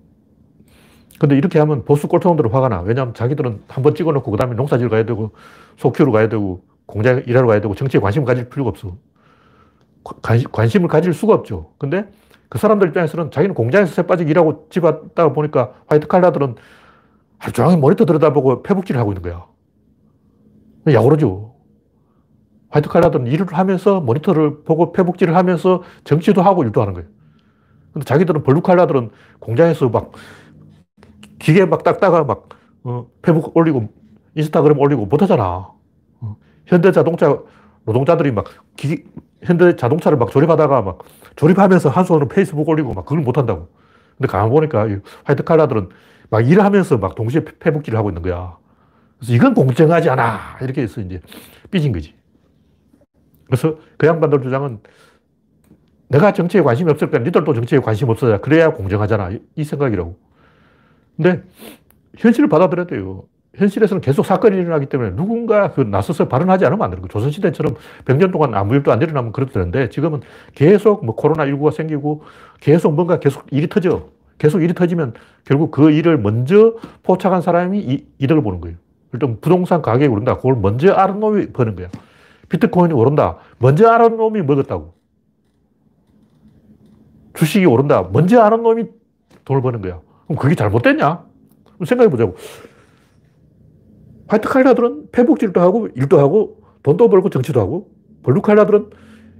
근데 이렇게 하면 보수 꼴통들은 화가 나. 왜냐하면 자기들은 한 번 찍어놓고 그 다음에 농사지러 가야 되고 속휴로 가야 되고 공장 일하러 가야 되고 정치에 관심을 가질 필요가 없어. 관심, 관심을 가질 수가 없죠. 근데 그 사람들 입장에서는 자기는 공장에서 새 빠지게 일하고 집 왔다 보니까 화이트 칼라들은 하루 종일 모니터 들여다보고 페북질을 하고 있는 거야. 야오르죠. 화이트 칼라들은 일을 하면서 모니터를 보고 페북질을 하면서 정치도 하고 일도 하는 거예요. 근데 자기들은 블루 칼라들은 공장에서 막 기계 막 닦다가 막 어, 페북 올리고 인스타그램 올리고 못 하잖아. 어, 현대 자동차 노동자들이 막 기, 현대 자동차를 막 조립하다가 막 조립하면서 한 손으로 페이스북 올리고 막 그걸 못 한다고. 근데 가만 보니까 화이트 칼라들은 막 일하면서 막 동시에 페북질을 하고 있는 거야. 그래서 이건 공정하지 않아. 이렇게 해서 이제 삐진 거지. 그래서 그 양반들 주장은 내가 정치에 관심이 없을 때 니들도 정치에 관심 없어야 그래야 공정하잖아. 이 생각이라고. 근데 현실을 받아들여야 돼요. 현실에서는 계속 사건이 일어나기 때문에 누군가 그 나서서 발언하지 않으면 안 되는 거예요. 조선시대처럼 100년 동안 아무 일도 안 일어나면 그래도 되는데 지금은 계속 뭐 코로나19가 생기고 계속 뭔가 계속 일이 터져. 계속 일이 터지면 결국 그 일을 먼저 포착한 사람이 이, 이득을 보는 거예요. 일단 부동산 가격이 오른다. 그걸 먼저 아는 놈이 버는 거야. 비트코인이 오른다. 먼저 아는 놈이 먹었다고. 주식이 오른다. 먼저 아는 놈이 돈을 버는 거야. 그럼 그게 잘못됐냐? 생각해 보자고. 화이트 칼라들은 페북질도 하고 일도 하고 돈도 벌고 정치도 하고 블루 칼라들은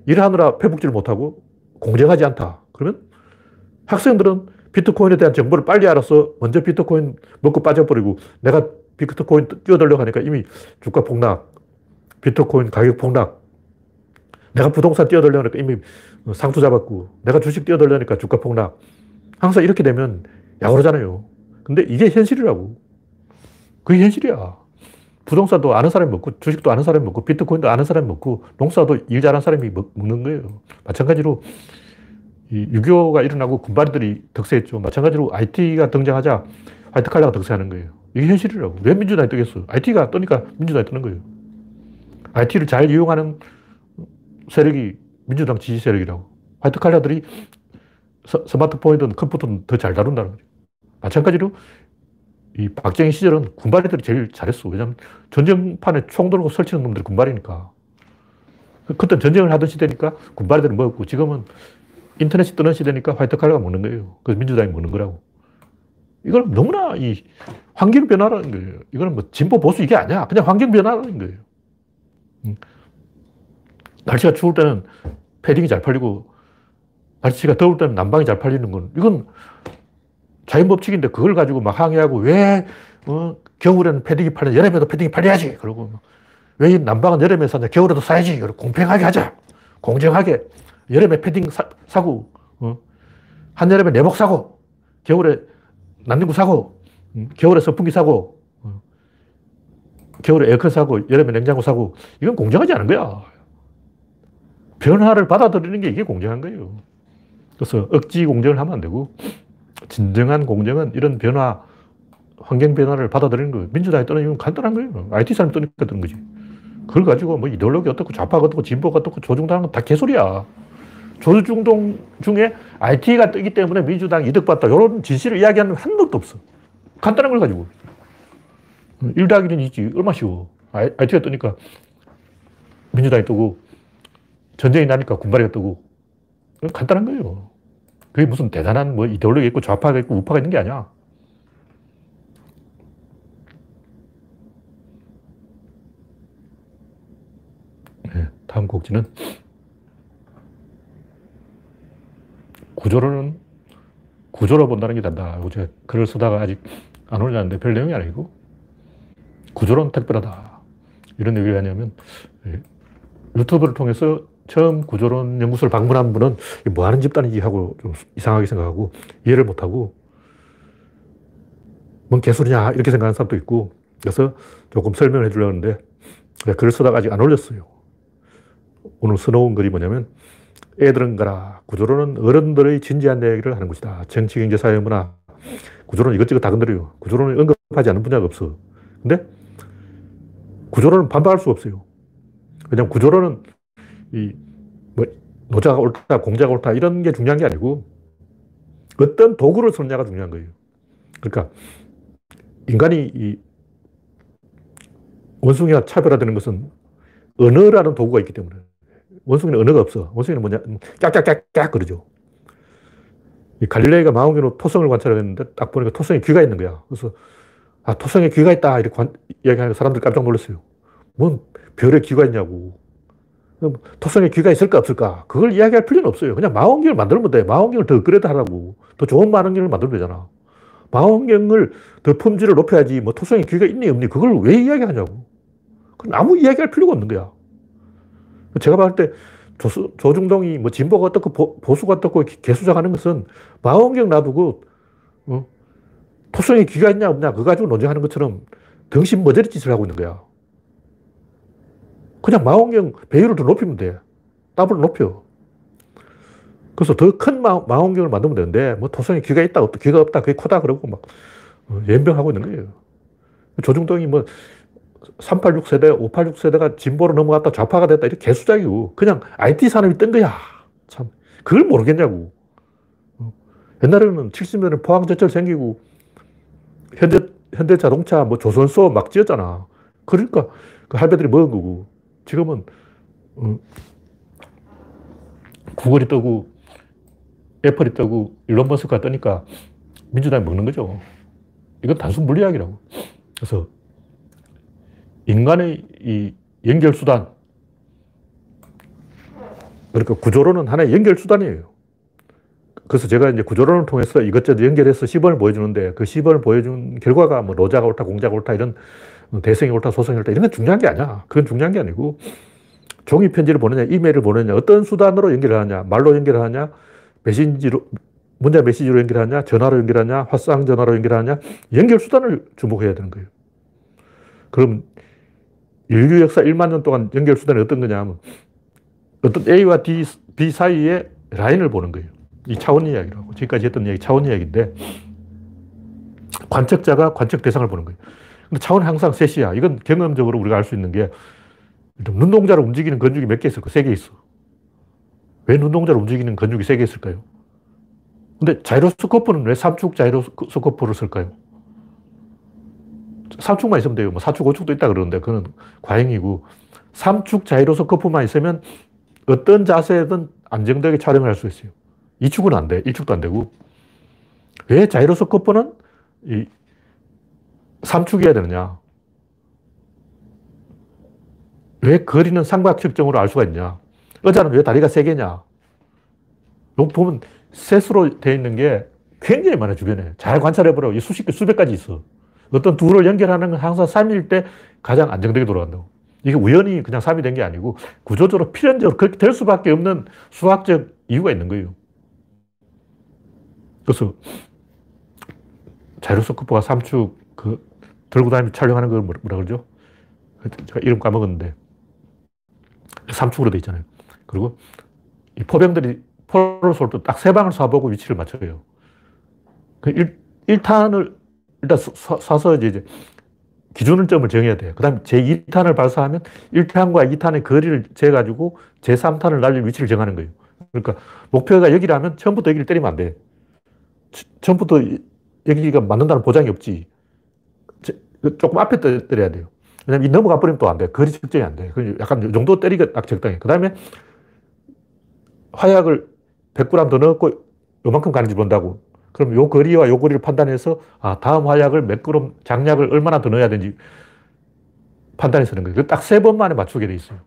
일하느라 페북질 못하고 공정하지 않다. 그러면 학생들은 비트코인에 대한 정보를 빨리 알아서 먼저 비트코인 먹고 빠져버리고 내가 비트코인 뛰어들려고 하니까 이미 주가 폭락, 비트코인 가격 폭락, 내가 부동산 뛰어들려니까 이미 상투 잡았고 내가 주식 뛰어들려니까 주가 폭락. 항상 이렇게 되면 야오르잖아요. 근데 이게 현실이라고. 그게 현실이야. 부동산도 아는 사람이 먹고, 주식도 아는 사람이 먹고, 비트코인도 아는 사람이 먹고, 농사도 일 잘하는 사람이 먹, 는 거예요. 마찬가지로 이 유교가 일어나고 군발들이 득세했죠. 마찬가지로 IT가 등장하자 화이트 칼라가 득세하는 거예요. 이게 현실이라고. 왜 민주당이 뜨겠어? IT가 뜨니까 민주당이 뜨는 거예요. IT를 잘 이용하는 세력이 민주당 지지 세력이라고. 화이트 칼라들이 스마트폰이든 컴퓨터든 더 잘 다룬다는 거죠. 마찬가지로 이 박정희 시절은 군발이들이 제일 잘했어. 왜냐면 전쟁판에 총 들고 설치는 놈들이 군발이니까. 그때 전쟁을 하던 시대니까 군발이들이 먹었고 지금은 인터넷이 뜨는 시대니까 화이트 칼라가 먹는 거예요. 그래서 민주당이 먹는 거라고. 이건 너무나 이 환경 변화라는 거예요. 이거는 뭐 진보 보수 이게 아니야. 그냥 환경 변화라는 거예요. 음. 날씨가 추울 때는 패딩이 잘 팔리고 날씨가 더울 때는 난방이 잘 팔리는 건 이건 자연법칙인데 그걸 가지고 막 항의하고 왜 어, 겨울에는 패딩이 팔려 여름에도 패딩이 팔려야지 그러고 왜 난방은 여름에 사냐 겨울에도 사야지 공평하게 하자 공정하게 여름에 패딩 사, 고 어? 한여름에 내복 사고, 겨울에 난닝구 사고, 음? 겨울에 선풍기 사고, 어? 겨울에 에어컨 사고, 여름에 냉장고 사고, 이건 공정하지 않은 거야. 변화를 받아들이는 게 이게 공정한 거예요. 그래서 억지 공정을 하면 안 되고, 진정한 공정은 이런 변화, 환경 변화를 받아들이는 거예요. 민주당이 떠는 이건 간단한 거예요. IT 사람이 떠니까 떠는 거지. 그걸 가지고 뭐 이데올로기 어떻고 좌파가 어떻고 진보가 어떻고 조중동은 다 개소리야. 조중동 중에 IT가 뜨기 때문에 민주당 이득 봤다. 이런 진실을 이야기하는 한 놈도 없어. 간단한 걸 가지고. 1 더하기 1은 있지. 얼마 쉬워. IT가 뜨니까 민주당이 뜨고 전쟁이 나니까 군발이가 뜨고. 간단한 거예요. 그게 무슨 대단한 뭐 이데올로기 있고 좌파가 있고 우파가 있는 게 아니야. 네, 다음 곡지는 구조로는 구조로 본다는 게 된다. 제가 글을 쓰다가 아직 안 올렸는데 별 내용이 아니고 구조론 특별하다. 이런 얘기를 하냐면 예, 유튜브를 통해서 처음 구조론 연구소를 방문한 분은 뭐 하는 집단이지 하고 좀 이상하게 생각하고 이해를 못하고 뭔 개소리냐 이렇게 생각하는 사람도 있고 그래서 조금 설명을 해주려는데 글을 쓰다가 아직 안 올렸어요. 오늘 써놓은 글이 뭐냐면 애들은 가라. 구조론은 어른들의 진지한 이야기를 하는 것이다. 정치, 경제, 사회, 문화. 구조론은 이것저것 다 건드려요. 구조론을 언급하지 않는 분야가 없어. 근데 구조론은 반박할 수 없어요. 왜냐면 구조론은 이, 뭐, 노자가 옳다, 공자가 옳다, 이런 게 중요한 게 아니고 어떤 도구를 쓰느냐가 중요한 거예요. 그러니까 인간이 이 원숭이와 차별화되는 것은 언어라는 도구가 있기 때문에 원숭이는 언어가 없어. 원숭이는 뭐냐, 깍깍깍깍 그러죠. 이 갈릴레이가 망원경으로 토성을 관찰했는데 딱 보니까 토성에 귀가 있는 거야. 그래서 아, 토성에 귀가 있다. 이렇게 관, 이야기하니까 사람들 깜짝 놀랐어요. 뭔 별에 귀가 있냐고. 토성에 귀가 있을까 없을까? 그걸 이야기할 필요는 없어요. 그냥 망원경을 만들면 돼. 망원경을 더 업그레이드 하라고. 더 좋은 망원경을 만들면 되잖아. 망원경을 더 품질을 높여야지. 뭐 토성에 귀가 있니 없니? 그걸 왜 이야기하냐고. 그럼 아무 이야기할 필요가 없는 거야. 제가 봤을 때 조수, 조중동이 뭐 진보가 어떻고 보 수가 어떻고 개수작하는 것은 망원경 놔두고 어? 토성에 귀가 있냐 없냐 그거 가지고 논쟁하는 것처럼 등신 머저리 짓을 하고 있는 거야. 그냥 망원경 배율을 더 높이면 돼. 더블 높여. 그래서 더 큰 망원경을 만들면 되는데 뭐 토성에 귀가 있다 없다 귀가 없다 그게 코다 그러고 막 어, 연병하고 있는 거예요. 조중동이 뭐 386 세대, 586 세대가 진보로 넘어갔다 좌파가 됐다. 이렇게 개수작이고. 그냥 IT 산업이 뜬 거야. 참. 그걸 모르겠냐고. 어. 옛날에는 70년에 포항제철 생기고, 현대, 현대 자동차, 뭐 조선소 막 지었잖아. 그러니까 그 할배들이 먹은 거고. 지금은, 어, 구글이 뜨고, 애플이 뜨고, 일론 머스크가 뜨니까 민주당이 먹는 거죠. 이건 단순 물리학이라고. 그래서 인간의 이 연결수단, 그러니까 구조론은 하나의 연결수단이에요. 그래서 제가 이제 구조론을 통해서 이것저것 연결해서 시범을 보여주는데 그 시범을 보여준 결과가 뭐 노자가 옳다, 공자가 옳다, 이런 대성이 옳다, 소성이 옳다, 이런 건 중요한 게 아니야. 그건 중요한 게 아니고 종이 편지를 보내냐, 이메일을 보내냐, 어떤 수단으로 연결을 하냐, 말로 연결을 하냐, 메신지로, 문자 메시지로 연결하냐, 전화로 연결하냐, 화상 전화로 연결하냐, 연결 수단을 주목해야 되는 거예요. 그럼 인류 역사 1만 년 동안 연결 수단이 어떤 거냐면 어떤 A와 D, B 사이에 라인을 보는 거예요. 이 차원 이야기라고. 지금까지 했던 이야기 차원 이야기인데 관측자가 관측 대상을 보는 거예요. 근데 차원은 항상 셋이야. 이건 경험적으로 우리가 알 수 있는 게 눈동자를 움직이는 건축이 몇 개 있을까? 세 개 있어. 왜 눈동자를 움직이는 건축이 세 개 있을까요? 근데 자이로스코프는 왜 삼축 자이로스코프를 쓸까요? 3축만 있으면 돼요. 뭐 4축, 5축도 있다 그러는데 그건 과잉이고 3축 자이로스코프만 있으면 어떤 자세든 안정되게 촬영을 할 수 있어요. 2축은 안 돼. 1축도 안 되고. 왜 자이로스코프는 이 3축이어야 되느냐? 왜 거리는 삼각측정으로 알 수가 있냐? 의자는 왜 다리가 세 개냐? 요 보면 셋으로 되어 있는 게 굉장히 많아, 주변에. 잘 관찰해보라고. 수십 개, 수백 가지 있어. 어떤 둘을 연결하는 건 항상 3일 때 가장 안정되게 돌아간다고. 이게 우연히 그냥 3이 된 게 아니고 구조적으로 필연적으로 그렇게 될 수밖에 없는 수학적 이유가 있는 거예요. 그래서 자이로스코프가 3축 그 들고 다니며 촬영하는 걸 뭐라 그러죠? 제가 이름 까먹었는데 3축으로 돼 있잖아요. 그리고 이 포병들이 포를 쏠 때 딱 세 방을 쏴보고 위치를 맞춰요. 그 1, 1탄을 일단 쏴 서 이제 기준점을 정해야 돼요. 그 다음에 제2탄을 발사하면 1탄과 2탄의 거리를 재가지고 제3탄을 날릴 위치를 정하는 거예요. 그러니까 목표가 여기라면 처음부터 여기를 때리면 안 돼. 처음부터 여기가 맞는다는 보장이 없지. 조금 앞에 때려야 돼요. 왜냐면 이 넘어가 버리면 또 안 돼. 거리 측정이 안 돼. 약간 이 정도 때리기가 딱 적당해. 그 다음에 화약을 100g 더 넣고 요만큼 가는지 본다고. 그럼 요 거리와 요 거리를 판단해서 아, 다음 화약을 몇 그램 장약을 얼마나 더 넣어야 되는지 판단해서 는 거예요. 딱 세 번 만에 맞추게 돼 있어요.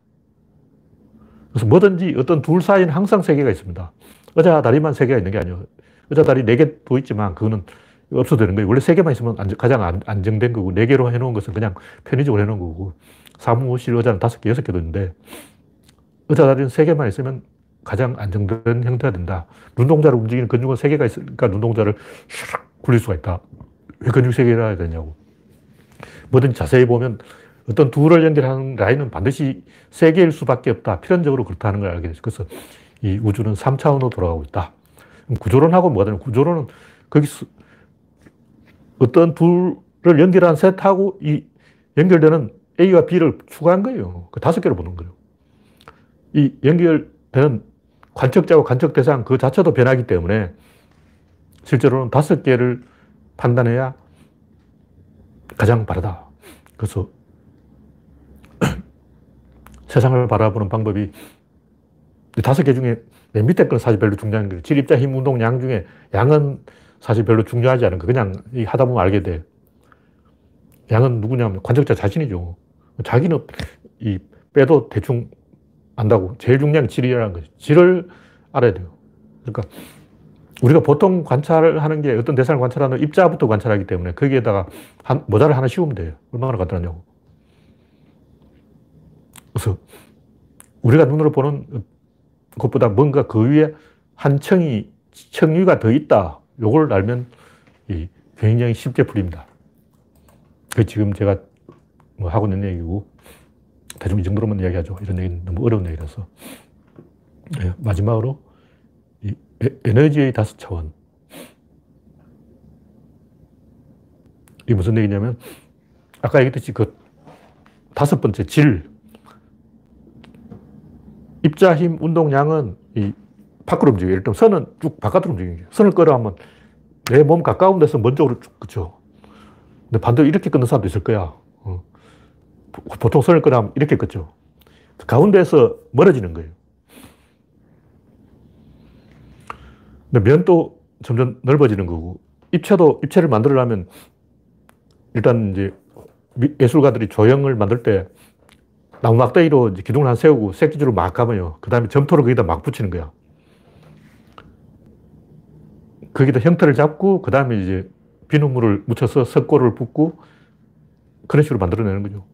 그래서 뭐든지 어떤 둘 사이는 항상 세 개가 있습니다. 의자 다리만 세 개가 있는 게 아니에요. 의자 다리 네 개도 있지만 그거는 없어도 되는 거예요. 원래 세 개만 있으면 가장 안정된 거고 네 개로 해놓은 것은 그냥 편의적으로 해놓은 거고 사무실 의자는 다섯 개, 여섯 개도 있는데 의자 다리는 세 개만 있으면 가장 안정된 형태가 된다. 눈동자를 움직이는 근육은 세 개가 있으니까 눈동자를 슉 굴릴 수가 있다. 왜 근육 세 개를 해야 되냐고. 뭐든지 자세히 보면 어떤 둘을 연결하는 라인은 반드시 세 개일 수밖에 없다. 필연적으로 그렇다는 걸 알게 됐어요. 그래서 이 우주는 3차원으로 돌아가고 있다. 구조론하고 뭐가 되냐. 구조론은 거기서 어떤 둘을 연결한 셋하고 이 연결되는 A와 B를 추가한 거예요. 그 다섯 개를 보는 거예요. 이 연결되는 관측자와 관측 대상 그 자체도 변하기 때문에 실제로는 다섯 개를 판단해야 가장 바르다. 그래서 *clears throat* 세상을 바라보는 방법이 다섯 개 중에 맨 밑에 건 사실 별로 중요한 거예요. 질, 입자, 힘, 운동, 양 중에 양은 사실 별로 중요하지 않은 거. 그냥 하다 보면 알게 돼. 양은 누구냐면 관측자 자신이죠. 자기는 이 빼도 대충 안다고. 제일 중요한 질이라는 거죠. 질을 알아야 돼요. 그러니까 우리가 보통 관찰을 하는 게 어떤 대상을 관찰하는 입자부터 관찰하기 때문에 거기에다가 한, 모자를 하나 씌우면 돼요. 얼마나 간단하냐고. 그래서 우리가 눈으로 보는 것보다 뭔가 그 위에 한 층이, 층위가 더 있다. 요걸 알면 이 굉장히 쉽게 풀립니다. 그 지금 제가 뭐 하고 있는 얘기고 대충 이 정도로만 이야기하죠. 이런 얘기는 너무 어려운 얘기라서. 네, 마지막으로 이 에너지의 다섯 차원. 이게 무슨 얘기냐면 아까 얘기했듯이 그 다섯 번째 질. 입자, 힘, 운동량은 이 밖으로 움직여요. 예를 들면 선은 쭉 바깥으로 움직여요. 선을 끌어 하면 내 몸 가까운 데서 먼 쪽으로 쭉, 그죠. 근데 반대로 이렇게 끊는 사람도 있을 거야. 어. 보통 선을 끊으면 이렇게 끊죠. 가운데에서 멀어지는 거예요. 근데 면도 점점 넓어지는 거고, 입체도, 입체를 만들려면 일단 이제 예술가들이 조형을 만들 때 나무 막대기로 기둥을 한 세우고 새끼줄을 막 가면요. 그 다음에 점토를 거기다 막 붙이는 거야. 거기다 형태를 잡고, 그 다음에 이제 비눗물을 묻혀서 석고를 붓고 그런 식으로 만들어내는 거죠.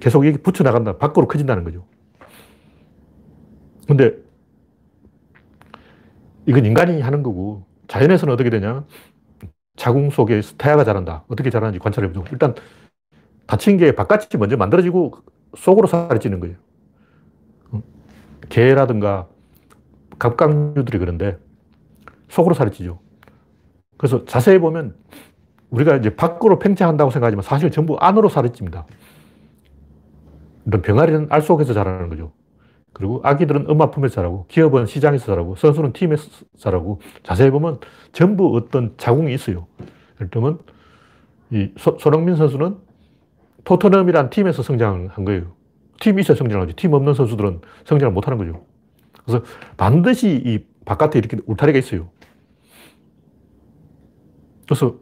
계속 이게 붙여나간다. 밖으로 커진다는 거죠. 근데 이건 인간이 하는 거고 자연에서는 어떻게 되냐? 자궁 속에 태아가 자란다. 어떻게 자라는지 관찰해 보죠. 일단 다친 게 바깥이 먼저 만들어지고 속으로 살이 찌는 거예요. 개라든가 갑각류들이 그런데 속으로 살이 찌죠. 그래서 자세히 보면 우리가 이제 밖으로 팽창한다고 생각하지만 사실 전부 안으로 살이 찝니다. 병아리는 알 속에서 자라는 거죠. 그리고 아기들은 엄마 품에서 자라고, 기업은 시장에서 자라고, 선수는 팀에서 자라고, 자세히 보면 전부 어떤 자궁이 있어요. 예를 들면, 이 소, 손흥민 선수는 토트넘이란 팀에서 성장한 거예요. 팀이 있어야 성장하지. 팀 없는 선수들은 성장을 못 하는 거죠. 그래서 반드시 이 바깥에 이렇게 울타리가 있어요. 그래서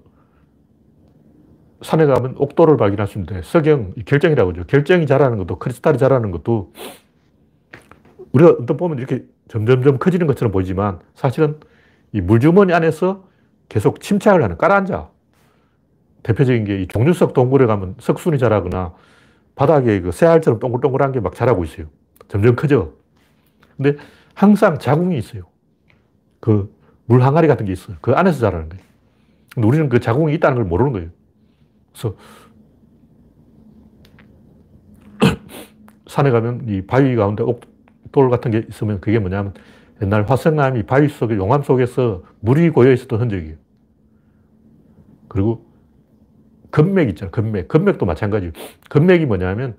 산에 가면 옥도를 발견할 수 있는데 석영, 결정이라고 하죠. 결정이 자라는 것도 크리스탈이 자라는 것도 우리가 어떤 보면 이렇게 점점점 커지는 것처럼 보이지만 사실은 이 물주머니 안에서 계속 침착을 하는 깔아앉아. 대표적인 게 이 종류석 동굴에 가면 석순이 자라거나 바닥에 그 새알처럼 동글동글한 게 막 자라고 있어요. 점점 커져. 근데 항상 자궁이 있어요. 그 물 항아리 같은 게 있어요. 그 안에서 자라는 거예요. 우리는 그 자궁이 있다는 걸 모르는 거예요. 그래서 *clears throat* 산에 가면 이 바위 가운데 옥돌 같은 게 있으면 그게 뭐냐면 옛날 화성암이 바위 속에, 용암 속에서 물이 고여 있었던 흔적이에요. 그리고 금맥 있잖아, 금맥. 금맥도 마찬가지예요. 금맥이 뭐냐면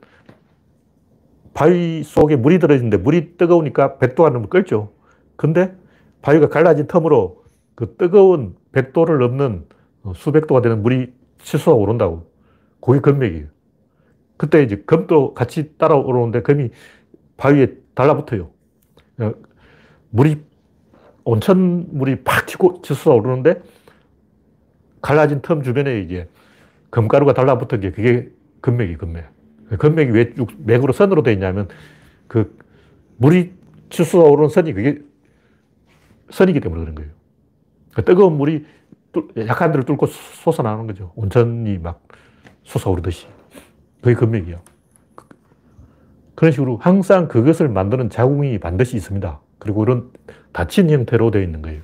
바위 속에 물이 들어있는데 물이 뜨거우니까 백도가 넘으면 끓죠. 근데 바위가 갈라진 틈으로 그 뜨거운 백도를 넘는 수백 도가 되는 물이 치솟아 오른다고. 그게 금맥이에요. 그때 이제 금도 같이 따라 오르는데 금이 바위에 달라붙어요. 어, 물이, 온천 물이 팍 치고 치솟아 오르는데 갈라진 틈 주변에 이제 금가루가 달라붙은 게 그게 금맥이 금맥. 금맥이 왜 맥으로 선으로 되어 있냐면 그 물이 치솟아 오르는 선이 그게 선이기 때문에 그런 거예요. 그 뜨거운 물이 약한 데를 뚫고 솟아나는 거죠. 온천이 막 솟아오르듯이. 그게 금맥이요. 그런 식으로 항상 그것을 만드는 자궁이 반드시 있습니다. 그리고 이런 닫힌 형태로 되어 있는 거예요.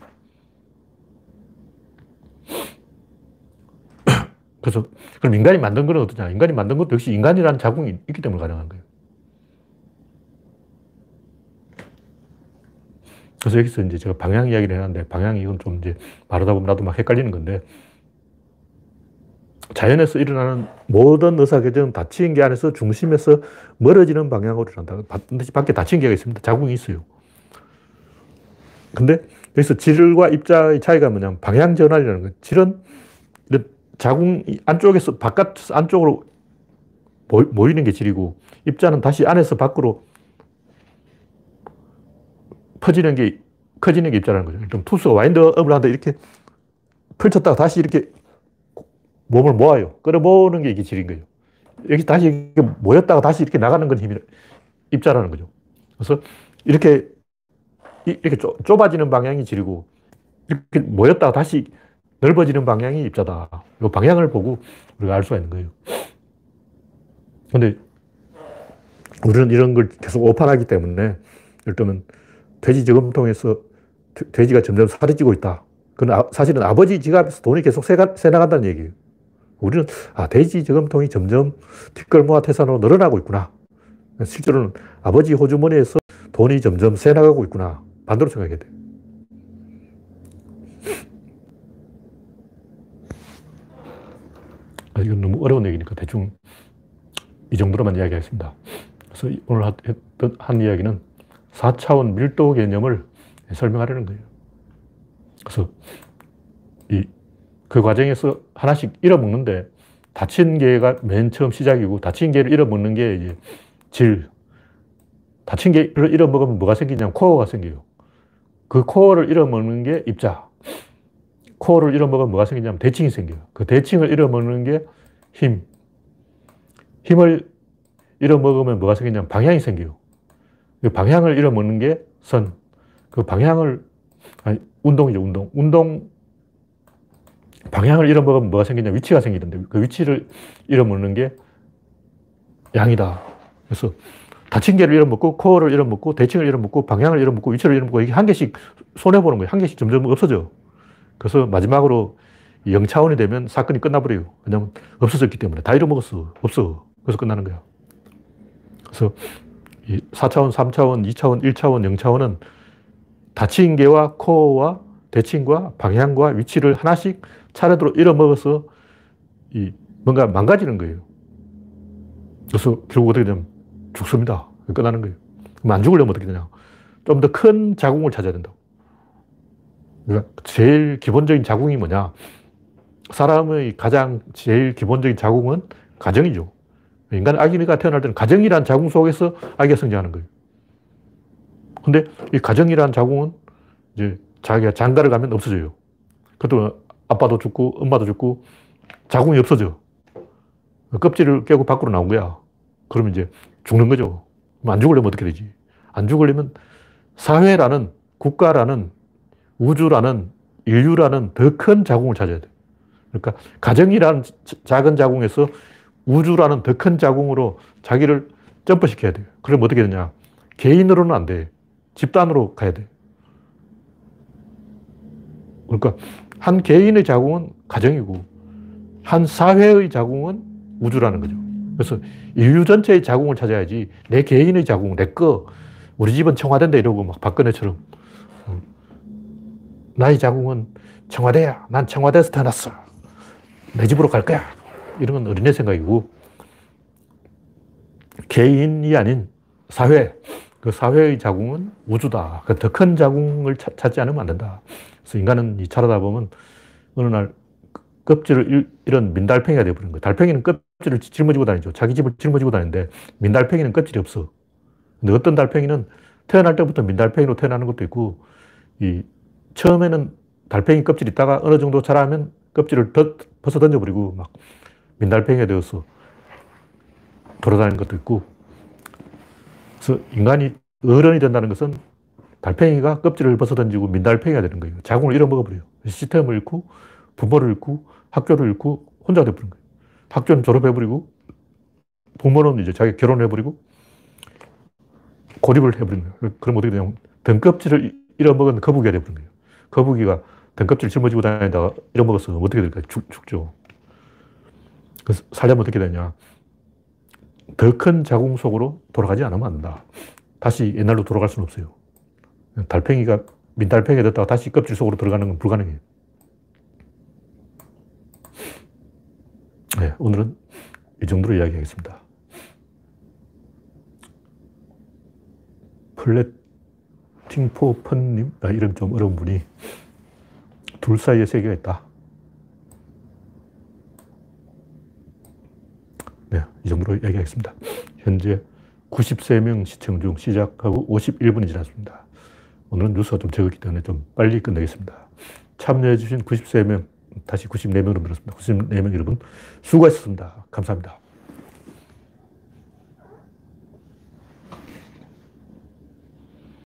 그래서 그럼 인간이 만든 건 어떠냐? 인간이 만든 것도 역시 인간이라는 자궁이 있기 때문에 가능한 거예요. 그래서 여기서 이제 제가 방향 이야기를 해놨는데 방향이 이건 좀 이제 말하다 보면 나도 막 헷갈리는 건데 자연에서 일어나는 모든 의사결정은 닫힌 게 안에서 중심에서 멀어지는 방향으로 일어난다. 반드시 밖에 닫힌 게가 있습니다. 자궁이 있어요. 근데 여기서 질과 입자의 차이가 뭐냐면 방향 전환이라는 거예요. 질은 자궁 안쪽에서 바깥 안쪽으로 모이는 게 질이고 입자는 다시 안에서 밖으로 퍼지는 게 커지는 게 입자라는 거죠. 좀 투수가 와인드업을 하는데 이렇게 펼쳤다가 다시 이렇게 몸을 모아요. 끌어모으는 게 이게 질인 거예요. 여기 다시 모였다가 다시 이렇게 나가는 건 힘이 입자라는 거죠. 그래서 이렇게 이렇게 좁아지는 방향이 질이고 이렇게 모였다가 다시 넓어지는 방향이 입자다. 이 방향을 보고 우리가 알 수가 있는 거예요. 근데 우리는 이런 걸 계속 오판하기 때문에 예를 들면 돼지 저금통에서 돼지가 점점 찌고 있다. 그건 아, 사실은 아버지 지갑에서 돈이 계속 새가, 새 나간다는 얘기예요. 우리는 아 돼지 저금통이 점점 뒷걸모아 태산으로 늘어나고 있구나. 실제로는 아버지 호주머니에서 돈이 점점 새 나가고 있구나. 반대로 생각해야 돼. 아, 이건 너무 어려운 얘기니까 대충 이 정도로만 이야기하겠습니다. 그래서 오늘 했던 한 이야기는 4차원 밀도 개념을 설명하려는 거예요. 그래서 이, 그 과정에서 하나씩 잃어먹는데 다친 개가 맨 처음 시작이고 다친 개를 잃어먹는 게 이제 질. 다친 개를 잃어먹으면 뭐가 생기냐면 코어가 생겨요. 그 코어를 잃어먹는 게 입자. 코어를 잃어먹으면 뭐가 생기냐면 대칭이 생겨요. 그 대칭을 잃어먹는 게 힘. 힘을 잃어먹으면 뭐가 생기냐면 방향이 생겨요. 그 방향을 잃어먹는 게 선. 그 방향을, 아니, 운동이죠, 운동. 운동, 방향을 잃어먹으면 뭐가 생기냐 위치가 생기는데 그 위치를 잃어먹는 게 양이다. 그래서 다친 개를 잃어먹고, 코어를 잃어먹고, 대칭을 잃어먹고, 방향을 잃어먹고, 위치를 잃어먹고, 이게 한 개씩 손해보는 거예요. 한 개씩 점점 없어져. 그래서 마지막으로 0차원이 되면 사건이 끝나버려요. 왜냐면 없어졌기 때문에. 다 잃어먹었어. 없어. 그래서 끝나는 거야. 그래서 4차원, 3차원, 2차원, 1차원, 0차원은 닫힌 개와 코어와 대칭과 방향과 위치를 하나씩 차례대로 잃어먹어서 이 뭔가 망가지는 거예요. 그래서 결국 어떻게 되면 죽습니다. 끝나는 거예요. 그럼 안 죽으려면 어떻게 되냐. 좀 더 큰 자궁을 찾아야 된다고. 그러니까 제일 기본적인 자궁이 뭐냐? 사람의 가장 제일 기본적인 자궁은 가정이죠. 인간 아기가 태어날 때는 가정이란 자궁 속에서 아기가 성장하는 거예요. 근데 이 가정이란 자궁은 이제 자기가 장가를 가면 없어져요. 그것도 아빠도 죽고 엄마도 죽고 자궁이 없어져. 껍질을 깨고 밖으로 나온 거야. 그러면 이제 죽는 거죠. 안 죽으려면 어떻게 되지? 안 죽으려면 사회라는 국가라는 우주라는 인류라는 더 큰 자궁을 찾아야 돼. 그러니까 가정이라는 작은 자궁에서 우주라는 더 큰 자궁으로 자기를 점프시켜야 돼요. 그럼 어떻게 되냐. 개인으로는 안 돼. 집단으로 가야 돼. 그러니까 한 개인의 자궁은 가정이고 한 사회의 자궁은 우주라는 거죠. 그래서 인류 전체의 자궁을 찾아야지 내 개인의 자궁, 내 거, 우리 집은 청와대인데 이러고 막 박근혜처럼 어. 나의 자궁은 청와대야. 난 청와대에서 태어났어. 내 집으로 갈 거야. 이런 건 어린애 생각이고 개인이 아닌 사회, 그 사회의 자궁은 우주다. 그 더 큰 자궁을 찾 지 않으면 안 된다. 그래서 인간은 이 자라다 보면 어느 날 껍질을 이런 민달팽이가 되어버린 거예요. 달팽이는 껍질을 짊어지고 다니죠. 자기 집을 짊어지고 다니는데 민달팽이는 껍질이 없어. 근데 어떤 달팽이는 태어날 때부터 민달팽이로 태어나는 것도 있고, 이 처음에는 달팽이 껍질 있다가 어느 정도 자라면 껍질을 더 벗어 던져버리고 막 민달팽이가 되어서 돌아다니는 것도 있고. 그래서 인간이 어른이 된다는 것은 달팽이가 껍질을 벗어 던지고 민달팽이가 되는 거예요. 자궁을 잃어먹어버려요. 시스템을 잃고 부모를 잃고 학교를 잃고 혼자 돼버린 거예요. 학교는 졸업해버리고 부모는 이제 자기 결혼해버리고 고립을 해버린 거예요. 그럼 어떻게 되냐면 등껍질을 잃어먹은 거북이가 돼버린 거예요. 거북이가 등껍질을 짊어지고 다니다가 잃어먹어서 어떻게 될까요? 죽, 죽죠. 그래서 살려면 어떻게 되냐. 더 큰 자궁 속으로 돌아가지 않으면 안 된다. 다시 옛날로 돌아갈 수는 없어요. 달팽이가 민달팽이가 됐다가 다시 껍질 속으로 들어가는 건 불가능해요. 네, 오늘은 이 정도로 이야기하겠습니다. 플래팅포 펀님, 아, 이름 좀 어려운 분이 둘 사이에 세계가 있다. 네, 이 정도로 이야기하겠습니다. 현재 93명 시청 중 시작하고 51분이 지났습니다. 오늘은 뉴스가 좀 적었기 때문에 좀 빨리 끝내겠습니다. 참여해주신 93명, 다시 94명으로 늘었습니다. 94명 여러분, 수고하셨습니다. 감사합니다.